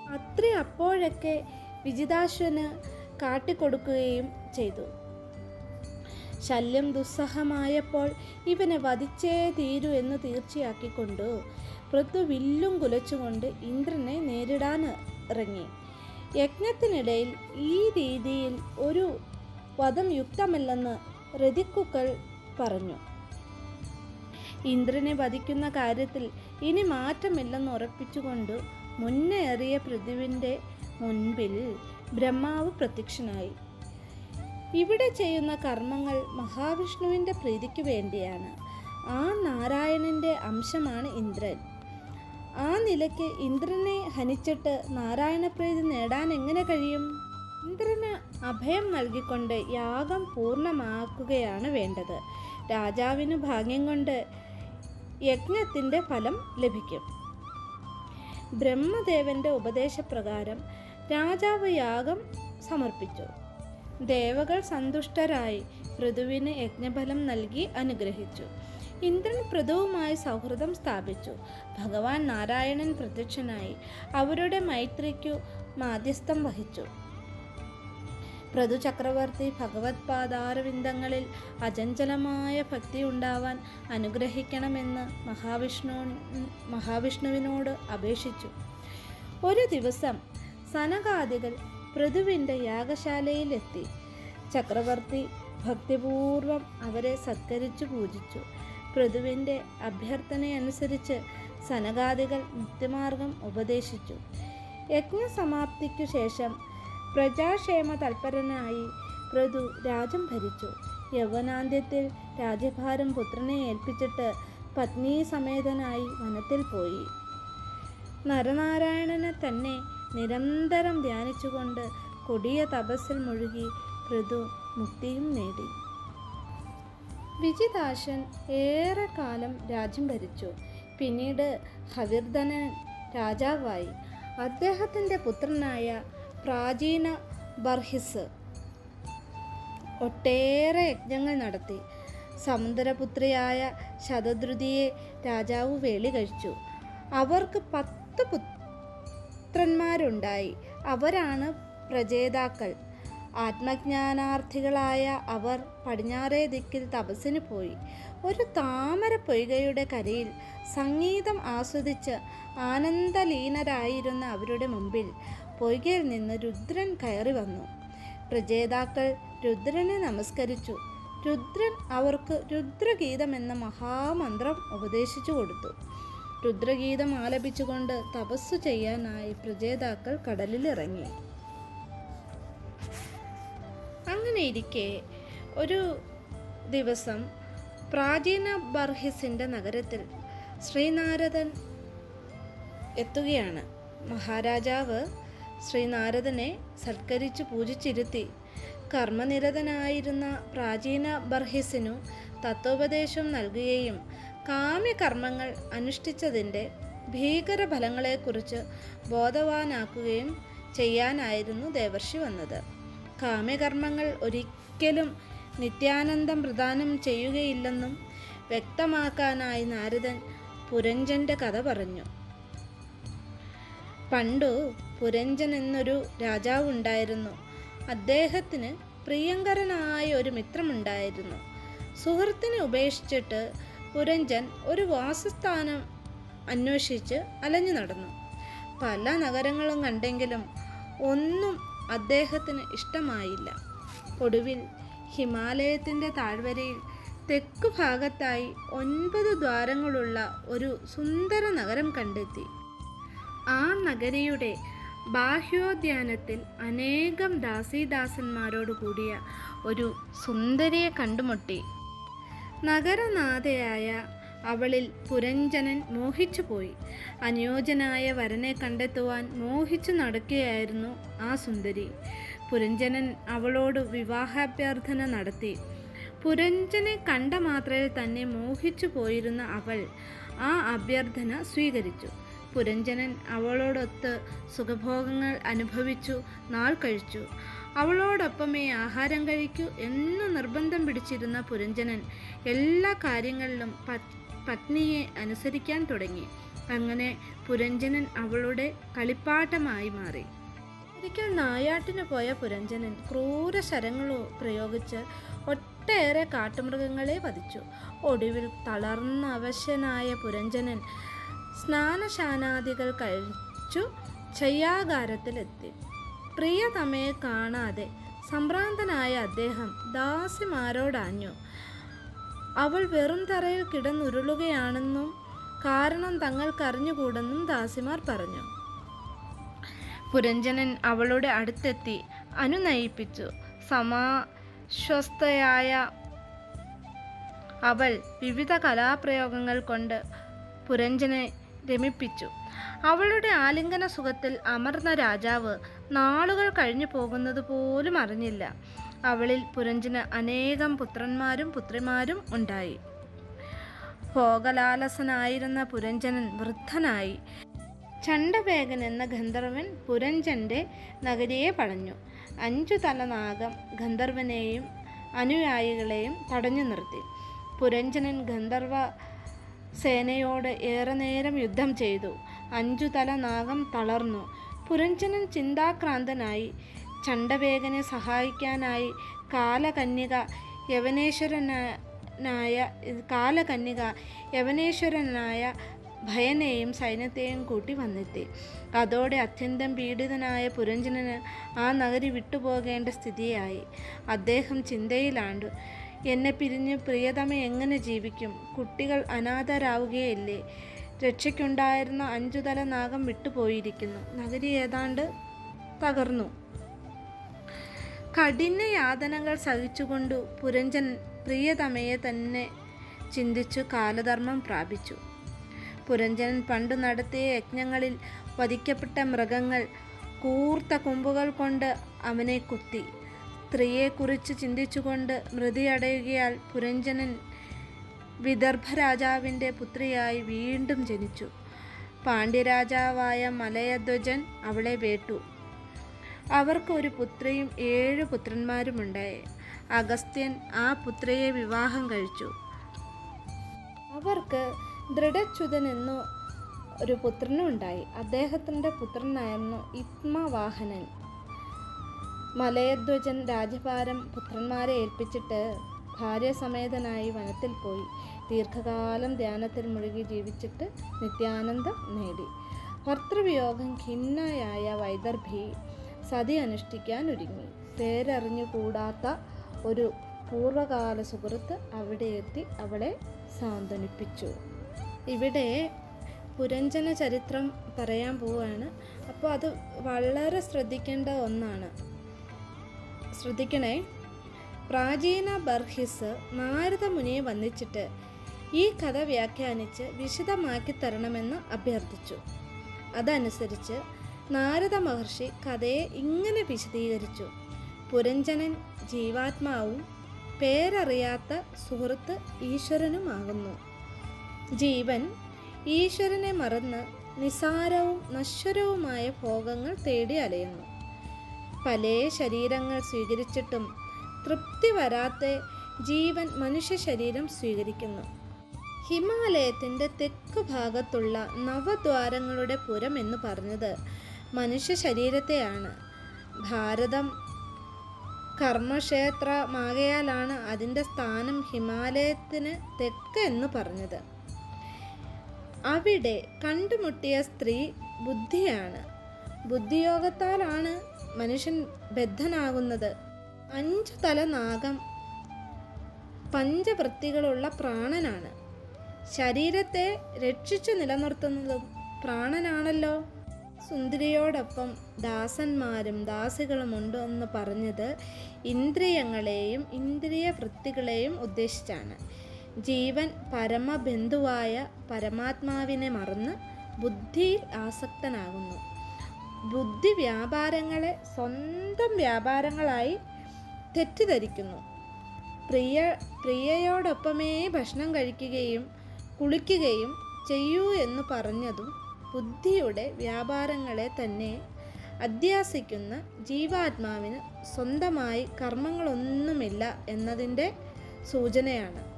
അത്ര അപ്പോഴൊക്കെ വിജിതാശ്വന് കാട്ടിക്കൊടുക്കുകയും ചെയ്തു. ശല്യം ദുസ്സഹമായപ്പോൾ ഇവനെ വധിച്ചേ തീരൂ എന്ന് തീർച്ചയാക്കിക്കൊണ്ടു. പൃഥു വില്ലും കുലച്ചുകൊണ്ട് ഇന്ദ്രനെ നേരിടാൻ ഇറങ്ങി. യജ്ഞത്തിനിടയിൽ ഈ രീതിയിൽ ഒരു വധം യുക്തമല്ലെന്ന് രതിക്കുക്കൾ പറഞ്ഞു. ഇന്ദ്രനെ വധിക്കുന്ന കാര്യത്തിൽ ഇനി മാറ്റമില്ലെന്ന് ഉറപ്പിച്ചുകൊണ്ട് മുന്നേറിയ പൃഥുവിന്റെ മുൻപിൽ ബ്രഹ്മാവ് പ്രത്യക്ഷനായി. ഇവിടെ ചെയ്യുന്ന കർമ്മങ്ങൾ മഹാവിഷ്ണുവിന്റെ പ്രീതിക്ക് വേണ്ടിയാണ്. ആ നാരായണന്റെ അംശമാണ് ഇന്ദ്രൻ. ആ നിലയ്ക്ക് ഇന്ദ്രനെ ഹനിച്ചിട്ട് നാരായണപ്രീതി നേടാൻ എങ്ങനെ കഴിയും? ഇന്ദ്രന് അഭയം നൽകിക്കൊണ്ട് യാഗം പൂർണമാക്കുകയാണ് വേണ്ടത്. രാജാവിന് ഭാഗ്യം കൊണ്ട് യജ്ഞത്തിന്റെ ഫലം ലഭിക്കും. ബ്രഹ്മദേവന്റെ ഉപദേശപ്രകാരം രാജാവ് യാഗം സമർപ്പിച്ചു. ദേവകൾ സന്തുഷ്ടരായി പൃഥുവിന് യജ്ഞഫലം നൽകി അനുഗ്രഹിച്ചു. ഇന്ദ്രൻ പൃഥുവുമായി സൗഹൃദം സ്ഥാപിച്ചു. ഭഗവാൻ നാരായണൻ പ്രത്യക്ഷനായി അവരുടെ മൈത്രിക്കു മാധ്യസ്ഥം വഹിച്ചു. പൃഥു ചക്രവർത്തി ഭഗവത് പാദാരവിന്ദങ്ങളിൽ അചഞ്ചലമായ ഭക്തി ഉണ്ടാവാൻ അനുഗ്രഹിക്കണമെന്ന് മഹാവിഷ്ണു മഹാവിഷ്ണുവിനോട് അപേക്ഷിച്ചു. ഒരു ദിവസം സനകാദികൾ പൃഥുവിന്റെ യാഗശാലയിലെത്തി. ചക്രവർത്തി ഭക്തിപൂർവം അവരെ സത്കരിച്ചു പൂജിച്ചു. പൃഥുവിന്റെ അഭ്യർത്ഥനയനുസരിച്ച് സനകാദികൾ മുക്തിമാർഗം ഉപദേശിച്ചു. യജ്ഞസമാപ്തിക്കു ശേഷം പ്രജാക്ഷേമ തൽപരനായി പൃഥു രാജം ഭരിച്ചു. യൗവനാന്ത്യത്തിൽ രാജ്യഭാരം പുത്രനെ ഏൽപ്പിച്ചിട്ട് പത്നീ സമേതനായി വനത്തിൽ പോയി. നരനാരായണനെ തന്നെ നിരന്തരം ധ്യാനിച്ചുകൊണ്ട് കൊടിയ തപസ്സിൽ മുഴുകി ഋതു മുക്തിയും നേടി. വിജിതാശൻ ഏറെ കാലം രാജ്യം ഭരിച്ചു. പിന്നീട് ഹവിർധനൻ രാജാവായി. അദ്ദേഹത്തിന്റെ പുത്രനായ പ്രാചീന ബർഹിസ് ഒട്ടേറെ യജ്ഞങ്ങൾ നടത്തി. സമുദ്രപുത്രിയായ ശതദ്രുതിയെ രാജാവ് വേളി കഴിച്ചു. അവർക്ക് പത്ത് പുത്രന്മാരുണ്ടായി. അവരാണ് പ്രജേതാക്കൾ. ആത്മജ്ഞാനാർത്ഥികളായ അവർ പടിഞ്ഞാറേ ദിക്കിൽ തപസ്സിന് പോയി. ഒരു താമര പൊയ്കയുടെ കരയിൽ സംഗീതം ആസ്വദിച്ച് ആനന്ദലീനരായിരുന്ന അവരുടെ മുമ്പിൽ പൊയ്കയിൽ നിന്ന് രുദ്രൻ കയറി വന്നു. പ്രജേതാക്കൾ രുദ്രനെ നമസ്കരിച്ചു. രുദ്രൻ അവർക്ക് രുദ്രഗീതം എന്ന മഹാമന്ത്രം ഉപദേശിച്ചു കൊടുത്തു. രുദ്രഗീതം ആലപിച്ചുകൊണ്ട് തപസ്സു ചെയ്യാനായി പ്രജേതാക്കൾ കടലിലിറങ്ങി. അങ്ങനെ ഇരിക്കെ ഒരു ദിവസം പ്രാചീന ബർഹിസിന്റെ നഗരത്തിൽ ശ്രീനാരദൻ എത്തുകയാണ്. മഹാരാജാവ് ശ്രീനാരദനെ സൽക്കരിച്ച് പൂജിച്ചിരുത്തി. കർമ്മനിരതനായിരുന്ന പ്രാചീന ബർഹിസിനു തത്വോപദേശം നൽകുകയും കാമ്യകർമ്മങ്ങൾ അനുഷ്ഠിച്ചതിന്റെ ഭീകരഫലങ്ങളെക്കുറിച്ച് ബോധവാനാക്കുകയും ചെയ്യാനായിരുന്നു ദേവർഷി വന്നത്. കാമ്യകർമ്മങ്ങൾ ഒരിക്കലും നിത്യാനന്ദം പ്രദാനം ചെയ്യുകയില്ലെന്നും വ്യക്തമാക്കാനായി നാരദൻ പുരഞ്ജന്റെ കഥ പറഞ്ഞു. പണ്ടു പുരഞ്ജൻ എന്നൊരു രാജാവുണ്ടായിരുന്നു അദ്ദേഹത്തിന് പ്രിയങ്കരനായ ഒരു മിത്രമുണ്ടായിരുന്നു. സുഹൃത്തിനെ ഉപേക്ഷിച്ചിട്ട് പുരഞ്ജൻ ഒരു വാസസ്ഥാനം അന്വേഷിച്ച് അലഞ്ഞു നടന്നു. പല നഗരങ്ങളും കണ്ടെങ്കിലും ഒന്നും അദ്ദേഹത്തിന് ഇഷ്ടമായില്ല. ഒടുവിൽ ഹിമാലയത്തിന്റെ താഴ്വരയിൽ തെക്ക് ഭാഗത്തായി ഒൻപത് ദ്വാരങ്ങളുള്ള ഒരു സുന്ദര നഗരം കണ്ടെത്തി. ആ നഗരിയുടെ ബാഹ്യോദ്യാനത്തിൽ അനേകം ദാസീദാസന്മാരോട് കൂടിയ ഒരു സുന്ദരിയെ കണ്ടുമുട്ടി. നഗരനാഥയായ അവളിൽ പുരഞ്ജനൻ മോഹിച്ചുപോയി. അനുയോജ്യനായ വരനെ കണ്ടെത്തുവാൻ മോഹിച്ചു നടക്കുകയായിരുന്നു ആ സുന്ദരി. പുരഞ്ജനൻ അവളോട് വിവാഹാഭ്യർത്ഥന നടത്തി. പുരഞ്ജനെ കണ്ട മാത്രയിൽ തന്നെ മോഹിച്ചു പോയിരുന്ന അവൾ ആ അഭ്യർത്ഥന സ്വീകരിച്ചു. പുരഞ്ജനൻ അവളോടൊത്ത് സുഖഭോഗങ്ങൾ അനുഭവിച്ചു നാൾ കഴിച്ചു. അവളോടൊപ്പമേ ആഹാരം കഴിക്കൂ എന്ന് നിർബന്ധം പിടിച്ചിരുന്ന പുരഞ്ജനൻ എല്ലാ കാര്യങ്ങളിലും പത്- പത്നിയെ അനുസരിക്കാൻ തുടങ്ങി. അങ്ങനെ പുരഞ്ജനൻ അവളുടെ കളിപ്പാട്ടമായി മാറി. ഒരിക്കൽ നായാട്ടിന് പോയ പുരഞ്ജനൻ ക്രൂര ശരങ്ങളോ പ്രയോഗിച്ച് ഒട്ടേറെ കാട്ടുമൃഗങ്ങളെ വധിച്ചു. ഒടുവിൽ തളർന്ന അവശനായ പുരഞ്ജനൻ സ്നാനശാനാദികൾ കഴിച്ചു ശയ്യാകാരത്തിലെത്തി പ്രിയതമയെ കാണാതെ സംഭ്രാന്തനായ അദ്ദേഹം ദാസിമാരോടാഞ്ഞു അവൾ വെറും തറയിൽ കിടന്നുരുളുകയാണെന്നും കാരണം തങ്ങൾക്കറിഞ്ഞുകൂടെന്നും ദാസിമാർ പറഞ്ഞു. പുരഞ്ജനൻ അവളുടെ അടുത്തെത്തി അനുനയിപ്പിച്ചു സമാശ്വസ്തയായ അവൾ വിവിധ കലാപ്രയോഗങ്ങൾ കൊണ്ട് പുരഞ്ജനെ രമിപ്പിച്ചു. അവളുടെ ആലിംഗന സുഖത്തിൽ അമർന്ന രാജാവ് നാളുകൾ കഴിഞ്ഞു പോകുന്നത് പോലും അറിഞ്ഞില്ല. അവളിൽ പുരഞ്ജന് അനേകം പുത്രന്മാരും പുത്രിമാരും ഉണ്ടായി. ഭോഗലാലസനായിരുന്ന പുരഞ്ജനൻ വൃദ്ധനായി. ചണ്ടവേഗൻ എന്ന ഗന്ധർവൻ പുരഞ്ജന്റെ നഗരിയെ പടഞ്ഞു. അഞ്ചു തല നാഗം ഗന്ധർവനെയും അനുയായികളെയും തടഞ്ഞു നിർത്തി. പുരഞ്ജനൻ ഗന്ധർവ സേനയോട് ഏറെ നേരം യുദ്ധം ചെയ്തു. അഞ്ചു തല നാഗം തളർന്നു. പുരഞ്ജനൻ ചിന്താക്രാന്തനായി ചണ്ഡവേഗനെ സഹായിക്കാനായി കാലകന്യക യവനേശ്വരനായ കാലകന്യക യവനേശ്വരനായ ഭയനെയും സൈന്യത്തെയും കൂട്ടി വന്നെത്തി. അതോടെ അത്യന്തം പീഡിതനായ പുരഞ്ജനന് ആ നഗരി വിട്ടുപോകേണ്ട സ്ഥിതിയായി. അദ്ദേഹം ചിന്തയിലാണ്ടു എന്നെ പിരിഞ്ഞ് പ്രിയതമ എങ്ങനെ ജീവിക്കും? കുട്ടികൾ അനാഥരാവുകയല്ലേ? രക്ഷയ്ക്കുണ്ടായിരുന്ന അഞ്ചുതല നാഗം വിട്ടുപോയിരിക്കുന്നു. നഗരി ഏതാണ്ട് തകർന്നു. കഠിന യാതനകൾ സഹിച്ചുകൊണ്ടു പുരഞ്ജൻ പ്രിയതമയെ തന്നെ ചിന്തിച്ചു കാലധർമ്മം പ്രാപിച്ചു. പുരഞ്ജൻ പണ്ടു നടത്തിയ യജ്ഞങ്ങളിൽ വധിക്കപ്പെട്ട മൃഗങ്ങൾ കൂർത്ത കൊമ്പുകൾ കൊണ്ട് അവനെ കുത്തി. സ്ത്രീയെക്കുറിച്ച് ചിന്തിച്ചുകൊണ്ട് മൃതിയടയുകയാൽ പുരഞ്ജനൻ വിദർഭ രാജാവിന്റെ പുത്രിയായി വീണ്ടും ജനിച്ചു. പാണ്ഡ്യരാജാവായ മലയധ്വജൻ അവളെ വേട്ടു. അവർക്ക് ഒരു പുത്രിയും ഏഴ് പുത്രന്മാരുമുണ്ടായി. അഗസ്ത്യൻ ആ പുത്രിയെ വിവാഹം കഴിച്ചു. അവർക്ക് ദൃഢച്യുതൻ എന്നു ഒരു പുത്രനും ഉണ്ടായി. അദ്ദേഹത്തിന്റെ പുത്രനായിരുന്നു ഇത്മവാഹനൻ. മലയധ്വജൻ രാജഭാരം പുത്രന്മാരെ ഏൽപ്പിച്ചിട്ട് ഭാര്യസമേതനായി വനത്തിൽ പോയി. ദീർഘകാലം ധ്യാനത്തിൽ മുഴുകി ജീവിച്ചിട്ട് നിത്യാനന്ദം നേടി. ഭർത്തൃവിയോഗം ഖിന്നയായ വൈദർഭി സതി അനുഷ്ഠിക്കാൻ ഒരുങ്ങി. പേരറിഞ്ഞുകൂടാത്ത ഒരു പൂർവകാല സുഹൃത്ത് അവിടെ എത്തി അവളെ സാന്ത്വനിപ്പിച്ചു. ഇവിടെ പുരഞ്ജന ചരിത്രം പറയാൻ പോവുകയാണ്. അപ്പോൾ അത് വളരെ ശ്രദ്ധിക്കേണ്ട ഒന്നാണ്. ശ്രദ്ധിക്കണേ. പ്രാചീന ബർഹിസ് നാരദ മുനിയെ വന്നിച്ചിട്ട് ഈ കഥ വ്യാഖ്യാനിച്ച് വിശദമാക്കി തരണമെന്ന് അഭ്യർത്ഥിച്ചു. അതനുസരിച്ച് നാരദ മഹർഷി കഥയെ ഇങ്ങനെ വിശദീകരിച്ചു. പുരഞ്ജനൻ ജീവാത്മാവും പേരറിയാത്ത സുഹൃത്ത് ഈശ്വരനുമാകുന്നു. ജീവൻ ഈശ്വരനെ മറന്ന് നിസാരവും നശ്വരവുമായ ഭോഗങ്ങൾ തേടി അലയുന്നു. പല ശരീരങ്ങൾ സ്വീകരിച്ചിട്ടും തൃപ്തി വരാത്ത ജീവൻ മനുഷ്യ ശരീരം സ്വീകരിക്കുന്നു. ഹിമാലയത്തിന്റെ തെക്ക് ഭാഗത്തുള്ള നവദ്വാരങ്ങളുടെ പുരം എന്ന് പറഞ്ഞത് മനുഷ്യ ശരീരത്തെയാണ്. ഭാരതം കർമ്മക്ഷേത്രമാകയാലാണ് അതിന്റെ സ്ഥാനം ഹിമാലയത്തിന് തെക്ക് എന്ന് പറഞ്ഞത്. അവിടെ കണ്ടുമുട്ടിയ സ്ത്രീ ബുദ്ധിയാണ്. ബുദ്ധിയോഗത്താലാണ് മനുഷ്യൻ ബദ്ധനാകുന്നത്. അഞ്ചു തല നാഗം പഞ്ചവൃത്തികളുള്ള പ്രാണനാണ്. ശരീരത്തെ രക്ഷിച്ചു നിലനിർത്തുന്നതും പ്രാണനാണല്ലോ. സുന്ദരിയോടൊപ്പം ദാസന്മാരും ദാസികളും ഉണ്ട് എന്ന് പറഞ്ഞത് ഇന്ദ്രിയങ്ങളെയും ഇന്ദ്രിയ വൃത്തികളെയും ഉദ്ദേശിച്ചാണ്. ജീവൻ പരമബന്ധുവായ പരമാത്മാവിനെ മറന്ന് ബുദ്ധിയിൽ ആസക്തനാകുന്നു. ബുദ്ധി വ്യാപാരങ്ങളെ സ്വന്തം വ്യാപാരങ്ങളായി തെറ്റിദ്ധരിക്കുന്നു. പ്രിയ പ്രിയയോടൊപ്പമേ ഭക്ഷണം കഴിക്കുകയും കുളിക്കുകയും ചെയ്യൂ എന്ന് പറഞ്ഞതും ബുദ്ധിയുടെ വ്യാപാരങ്ങളെ തന്നെ അധ്യാസിക്കുന്ന ജീവാത്മാവിന് സ്വന്തമായി കർമ്മങ്ങളൊന്നുമില്ല എന്നതിന്റെ സൂചനയാണ്.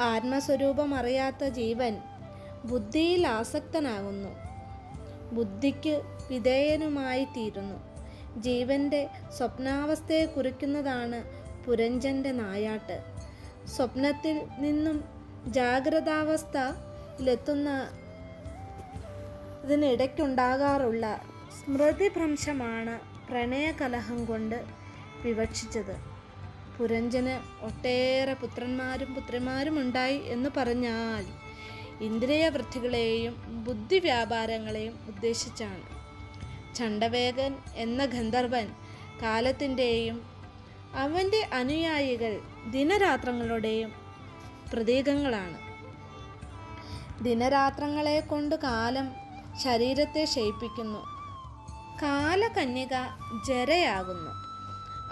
ആത്മസ്വരൂപം അറിയാത്ത ജീവൻ ബുദ്ധിയിൽ ആസക്തനാകുന്നു. ബുദ്ധിക്ക് വിധേയനുമായി തീരുന്നു ജീവന്റെ സ്വപ്നാവസ്ഥയെ കുറിക്കുന്നതാണ് പുരഞ്ജന്റെ നായാട്ട്. സ്വപ്നത്തിൽ നിന്നും ജാഗ്രതാവസ്ഥയിലെത്തുന്ന ഇതിനിടയ്ക്കുണ്ടാകാറുള്ള സ്മൃതിഭ്രംശമാണ് പ്രണയകലഹം കൊണ്ട് വിവക്ഷിച്ചത്. പുരഞ്ജന് ഒട്ടേറെ പുത്രന്മാരും പുത്രിമാരും ഉണ്ടായി എന്ന് പറഞ്ഞാൽ ഇന്ദ്രിയവൃത്തികളെയും ബുദ്ധി വ്യാപാരങ്ങളെയും ഉദ്ദേശിച്ചാണ്. ചണ്ഡവേഗൻ എന്ന ഗന്ധർവൻ കാലത്തിന്റെയും അവന്റെ അനുയായികൾ ദിനരാത്രങ്ങളുടെയും പ്രതീകങ്ങളാണ്. ദിനരാത്രങ്ങളെ കൊണ്ട് കാലം ശരീരത്തെ ക്ഷയിപ്പിക്കുന്നു കാലകന്യക ജരയാകുന്നു.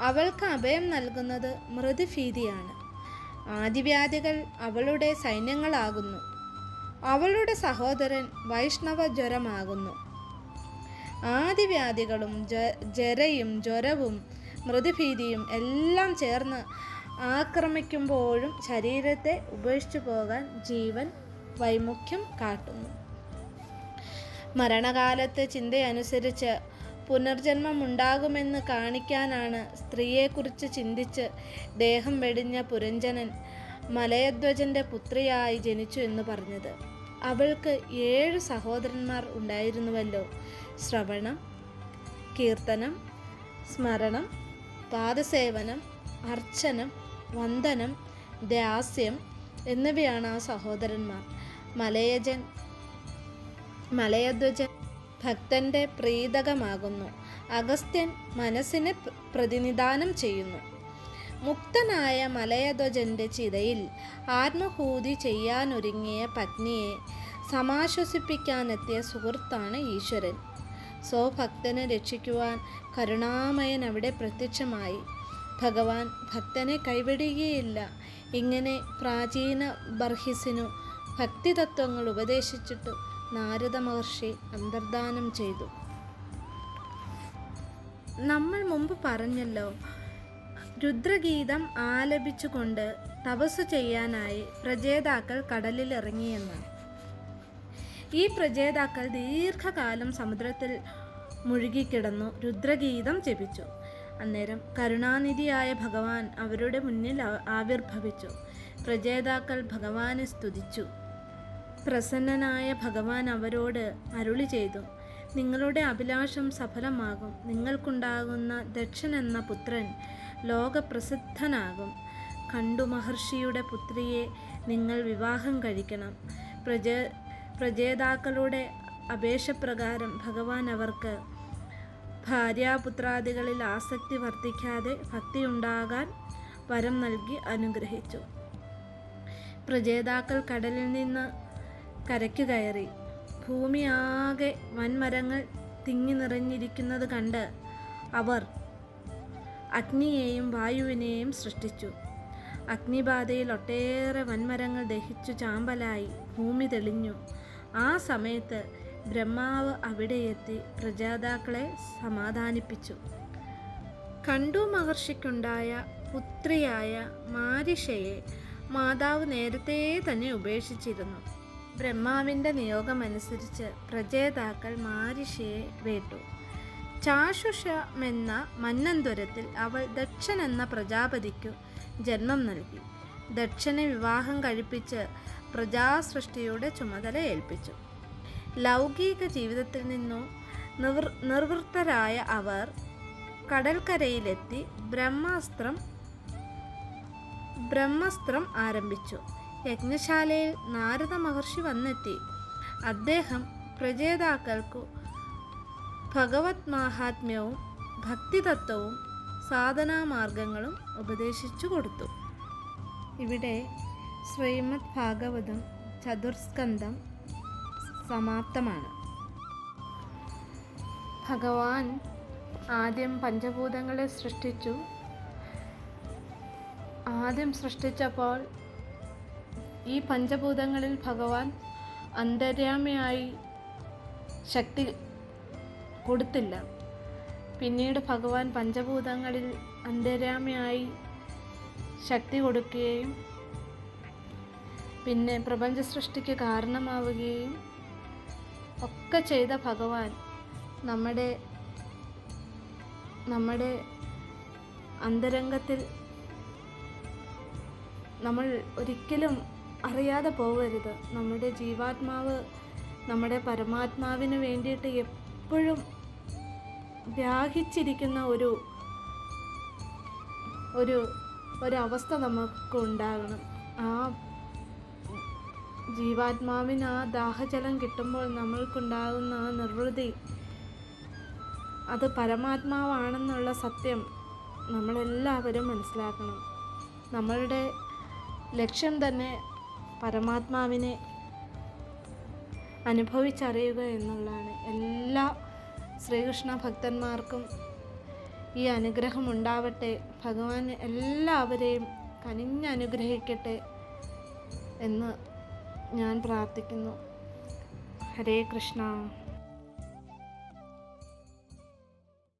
അവൾക്ക് അഭയം നൽകുന്നത് മൃദുഭീതിയാണ്. ആദിവ്യാധികൾ അവളുടെ സൈന്യങ്ങളാകുന്നു. അവളുടെ സഹോദരൻ വൈഷ്ണവ ജ്വരമാകുന്നു ആദിവ്യാധികളും ജരയും ജ്വരവും മൃദുഭീതിയും എല്ലാം ചേർന്ന് ആക്രമിക്കുമ്പോഴും ശരീരത്തെ ഉപേക്ഷിച്ചു പോകാൻ ജീവൻ വൈമുഖ്യം കാട്ടുന്നു. മരണകാലത്തെ ചിന്തയനുസരിച്ച് പുനർജന്മം ഉണ്ടാകുമെന്ന് കാണിക്കാനാണ് സ്ത്രീയെക്കുറിച്ച് ചിന്തിച്ച് ദേഹം വെടിഞ്ഞ പുരഞ്ജനൻ മലയധ്വജന്റെ പുത്രിയായി ജനിച്ചു എന്ന് പറഞ്ഞത്. അവൾക്ക് ഏഴ് സഹോദരന്മാർ ഉണ്ടായിരുന്നുവല്ലോ. ശ്രവണം കീർത്തനം സ്മരണം പാദസേവനം അർച്ചനം വന്ദനം ദാസ്യം എന്നിവയാണ് ആ സഹോദരന്മാർ. മലയജൻ മലയധ്വജൻ ഭക്തന്റെ പ്രീതകമാകുന്നു. അഗസ്ത്യൻ മനസ്സിനെ പ്രതിനിധാനം ചെയ്യുന്നു. മുക്തനായ മലയധ്വജന്റെ ചിതയിൽ ആത്മഹൂതി ചെയ്യാനൊരുങ്ങിയ പത്നിയെ സമാശ്വസിപ്പിക്കാനെത്തിയ സുഹൃത്താണ് ഈശ്വരൻ. സ്വഭക്തനെ രക്ഷിക്കുവാൻ കരുണാമയൻ അവിടെ പ്രത്യക്ഷമായി. ഭഗവാൻ ഭക്തനെ കൈവിടുകയില്ല. ഇങ്ങനെ പ്രാചീന ബർഹിസിനു ഭക്തിതത്വങ്ങൾ ഉപദേശിച്ചിട്ടു നാരദ മഹർഷി അന്തർദാനം ചെയ്തു. നമ്മൾ മുമ്പ് പറഞ്ഞല്ലോ രുദ്രഗീതം ആലപിച്ചുകൊണ്ട് തപസ് ചെയ്യാനായി പ്രജേതാക്കൾ കടലിൽ ഇറങ്ങിയെന്ന് ഈ പ്രജേതാക്കൾ ദീർഘകാലം സമുദ്രത്തിൽ മുഴുകിക്കിടന്നു രുദ്രഗീതം ജപിച്ചു. അന്നേരം കരുണാനിധിയായ ഭഗവാൻ അവരുടെ മുന്നിൽ ആവിർഭവിച്ചു. പ്രജേതാക്കൾ ഭഗവാനെ സ്തുതിച്ചു. പ്രസന്നനായ ഭഗവാൻ അവരോട് അരുളി ചെയ്തു നിങ്ങളുടെ അഭിലാഷം സഫലമാകും. നിങ്ങൾക്കുണ്ടാകുന്ന ദക്ഷൻ എന്ന പുത്രൻ ലോകപ്രസിദ്ധനാകും. കണ്ടു മഹർഷിയുടെ പുത്രിയെ നിങ്ങൾ വിവാഹം കഴിക്കണം. പ്രജ പ്രജേതാക്കളുടെ അപേക്ഷപ്രകാരം ഭഗവാൻ അവർക്ക് ഭാര്യാപുത്രാദികളിൽ ആസക്തി വർദ്ധിക്കാതെ ഭക്തിയുണ്ടാകാൻ വരം നൽകി അനുഗ്രഹിച്ചു. പ്രജേതാക്കൾ കടലിൽ നിന്ന് കരയ്ക്ക് കയറി. ഭൂമി ആകെ വൻമരങ്ങൾ തിങ്ങി നിറഞ്ഞിരിക്കുന്നത് കണ്ട് അവർ അഗ്നിയെയും വായുവിനെയും സൃഷ്ടിച്ചു. അഗ്നിബാധയിൽ ഒട്ടേറെ വൻമരങ്ങൾ ദഹിച്ചു ചാമ്പലായി. ഭൂമി തെളിഞ്ഞു. ആ സമയത്ത് ബ്രഹ്മാവ് അവിടെയെത്തി പ്രജാതാക്കളെ സമാധാനിപ്പിച്ചു. കണ്ടു മഹർഷിക്കുണ്ടായ പുത്രിയായ മാരിഷയെ മാതാവ് നേരത്തെ തന്നെ ഉപേക്ഷിച്ചിരുന്നു. ബ്രഹ്മാവിന്റെ നിയോഗമനുസരിച്ച് പ്രജേതാക്കൾ മാരിഷയെ വേട്ടു. ചാഷുഷമെന്ന മന്നന്തുരത്തിൽ അവൾ ദക്ഷൻ എന്ന പ്രജാപതിക്കു ജന്മം നൽകി. ദക്ഷനെ വിവാഹം കഴിപ്പിച്ച് പ്രജാസൃഷ്ടിയുടെ ചുമതല ഏൽപ്പിച്ചു. ലൗകിക ജീവിതത്തിൽ നിന്നും നിവൃ നിർവൃത്തരായ അവർ കടൽക്കരയിലെത്തി ബ്രഹ്മാസ്ത്രം ബ്രഹ്മസ്ത്രം ആരംഭിച്ചു. യജ്ഞശാലയിൽ നാരദ മഹർഷി വന്നെത്തി. അദ്ദേഹം പ്രജേതാക്കൾക്കു ഭഗവത് മാഹാത്മ്യവും ഭക്തിതത്വവും സാധനാമാർഗങ്ങളും ഉപദേശിച്ചു കൊടുത്തു. ഇവിടെ ശ്രീമദ് ഭാഗവതം ചതുർസ്കന്ധം സമാപ്തമാണ്. ഭഗവാൻ ആദ്യം പഞ്ചഭൂതങ്ങളെ സൃഷ്ടിച്ചു. ആദ്യം സൃഷ്ടിച്ചപ്പോൾ ഈ പഞ്ചഭൂതങ്ങളിൽ ഭഗവാൻ അന്തര്യാമയായി ശക്തി കൊടുത്തില്ല. പിന്നീട് ഭഗവാൻ പഞ്ചഭൂതങ്ങളിൽ അന്തര്യാമയായി ശക്തി കൊടുക്കുകയും പിന്നെ പ്രപഞ്ച സൃഷ്ടിക്ക് കാരണമാവുകയും ഒക്കെ ചെയ്ത ഭഗവാൻ നമ്മുടെ നമ്മുടെ അന്തരംഗത്തിൽ നമ്മൾ ഒരിക്കലും അറിയാതെ പോകരുത് നമ്മുടെ ജീവാത്മാവ് നമ്മുടെ പരമാത്മാവിന് വേണ്ടിയിട്ട് എപ്പോഴും വ്യാഹിച്ചിരിക്കുന്ന ഒരു ഒരു ഒരവസ്ഥ നമുക്ക് ഉണ്ടാകണം ആ ജീവാത്മാവിന് ആ ദാഹജലം കിട്ടുമ്പോൾ നമ്മൾക്കുണ്ടാകുന്ന ആ നിർവൃതി. അത് പരമാത്മാവാണെന്നുള്ള സത്യം നമ്മളെല്ലാവരും മനസ്സിലാക്കണം. നമ്മളുടെ ലക്ഷ്യം തന്നെ പരമാത്മാവിനെ അനുഭവിച്ചറിയുക എന്നുള്ളതാണ്. എല്ലാ ശ്രീകൃഷ്ണ ഭക്തന്മാർക്കും ഈ അനുഗ്രഹം ഉണ്ടാവട്ടെ. ഭഗവാൻ എല്ലാവരെയും കനിഞ്ഞനുഗ്രഹിക്കട്ടെ എന്ന് ഞാൻ പ്രാർത്ഥിക്കുന്നു. ഹരേ കൃഷ്ണ.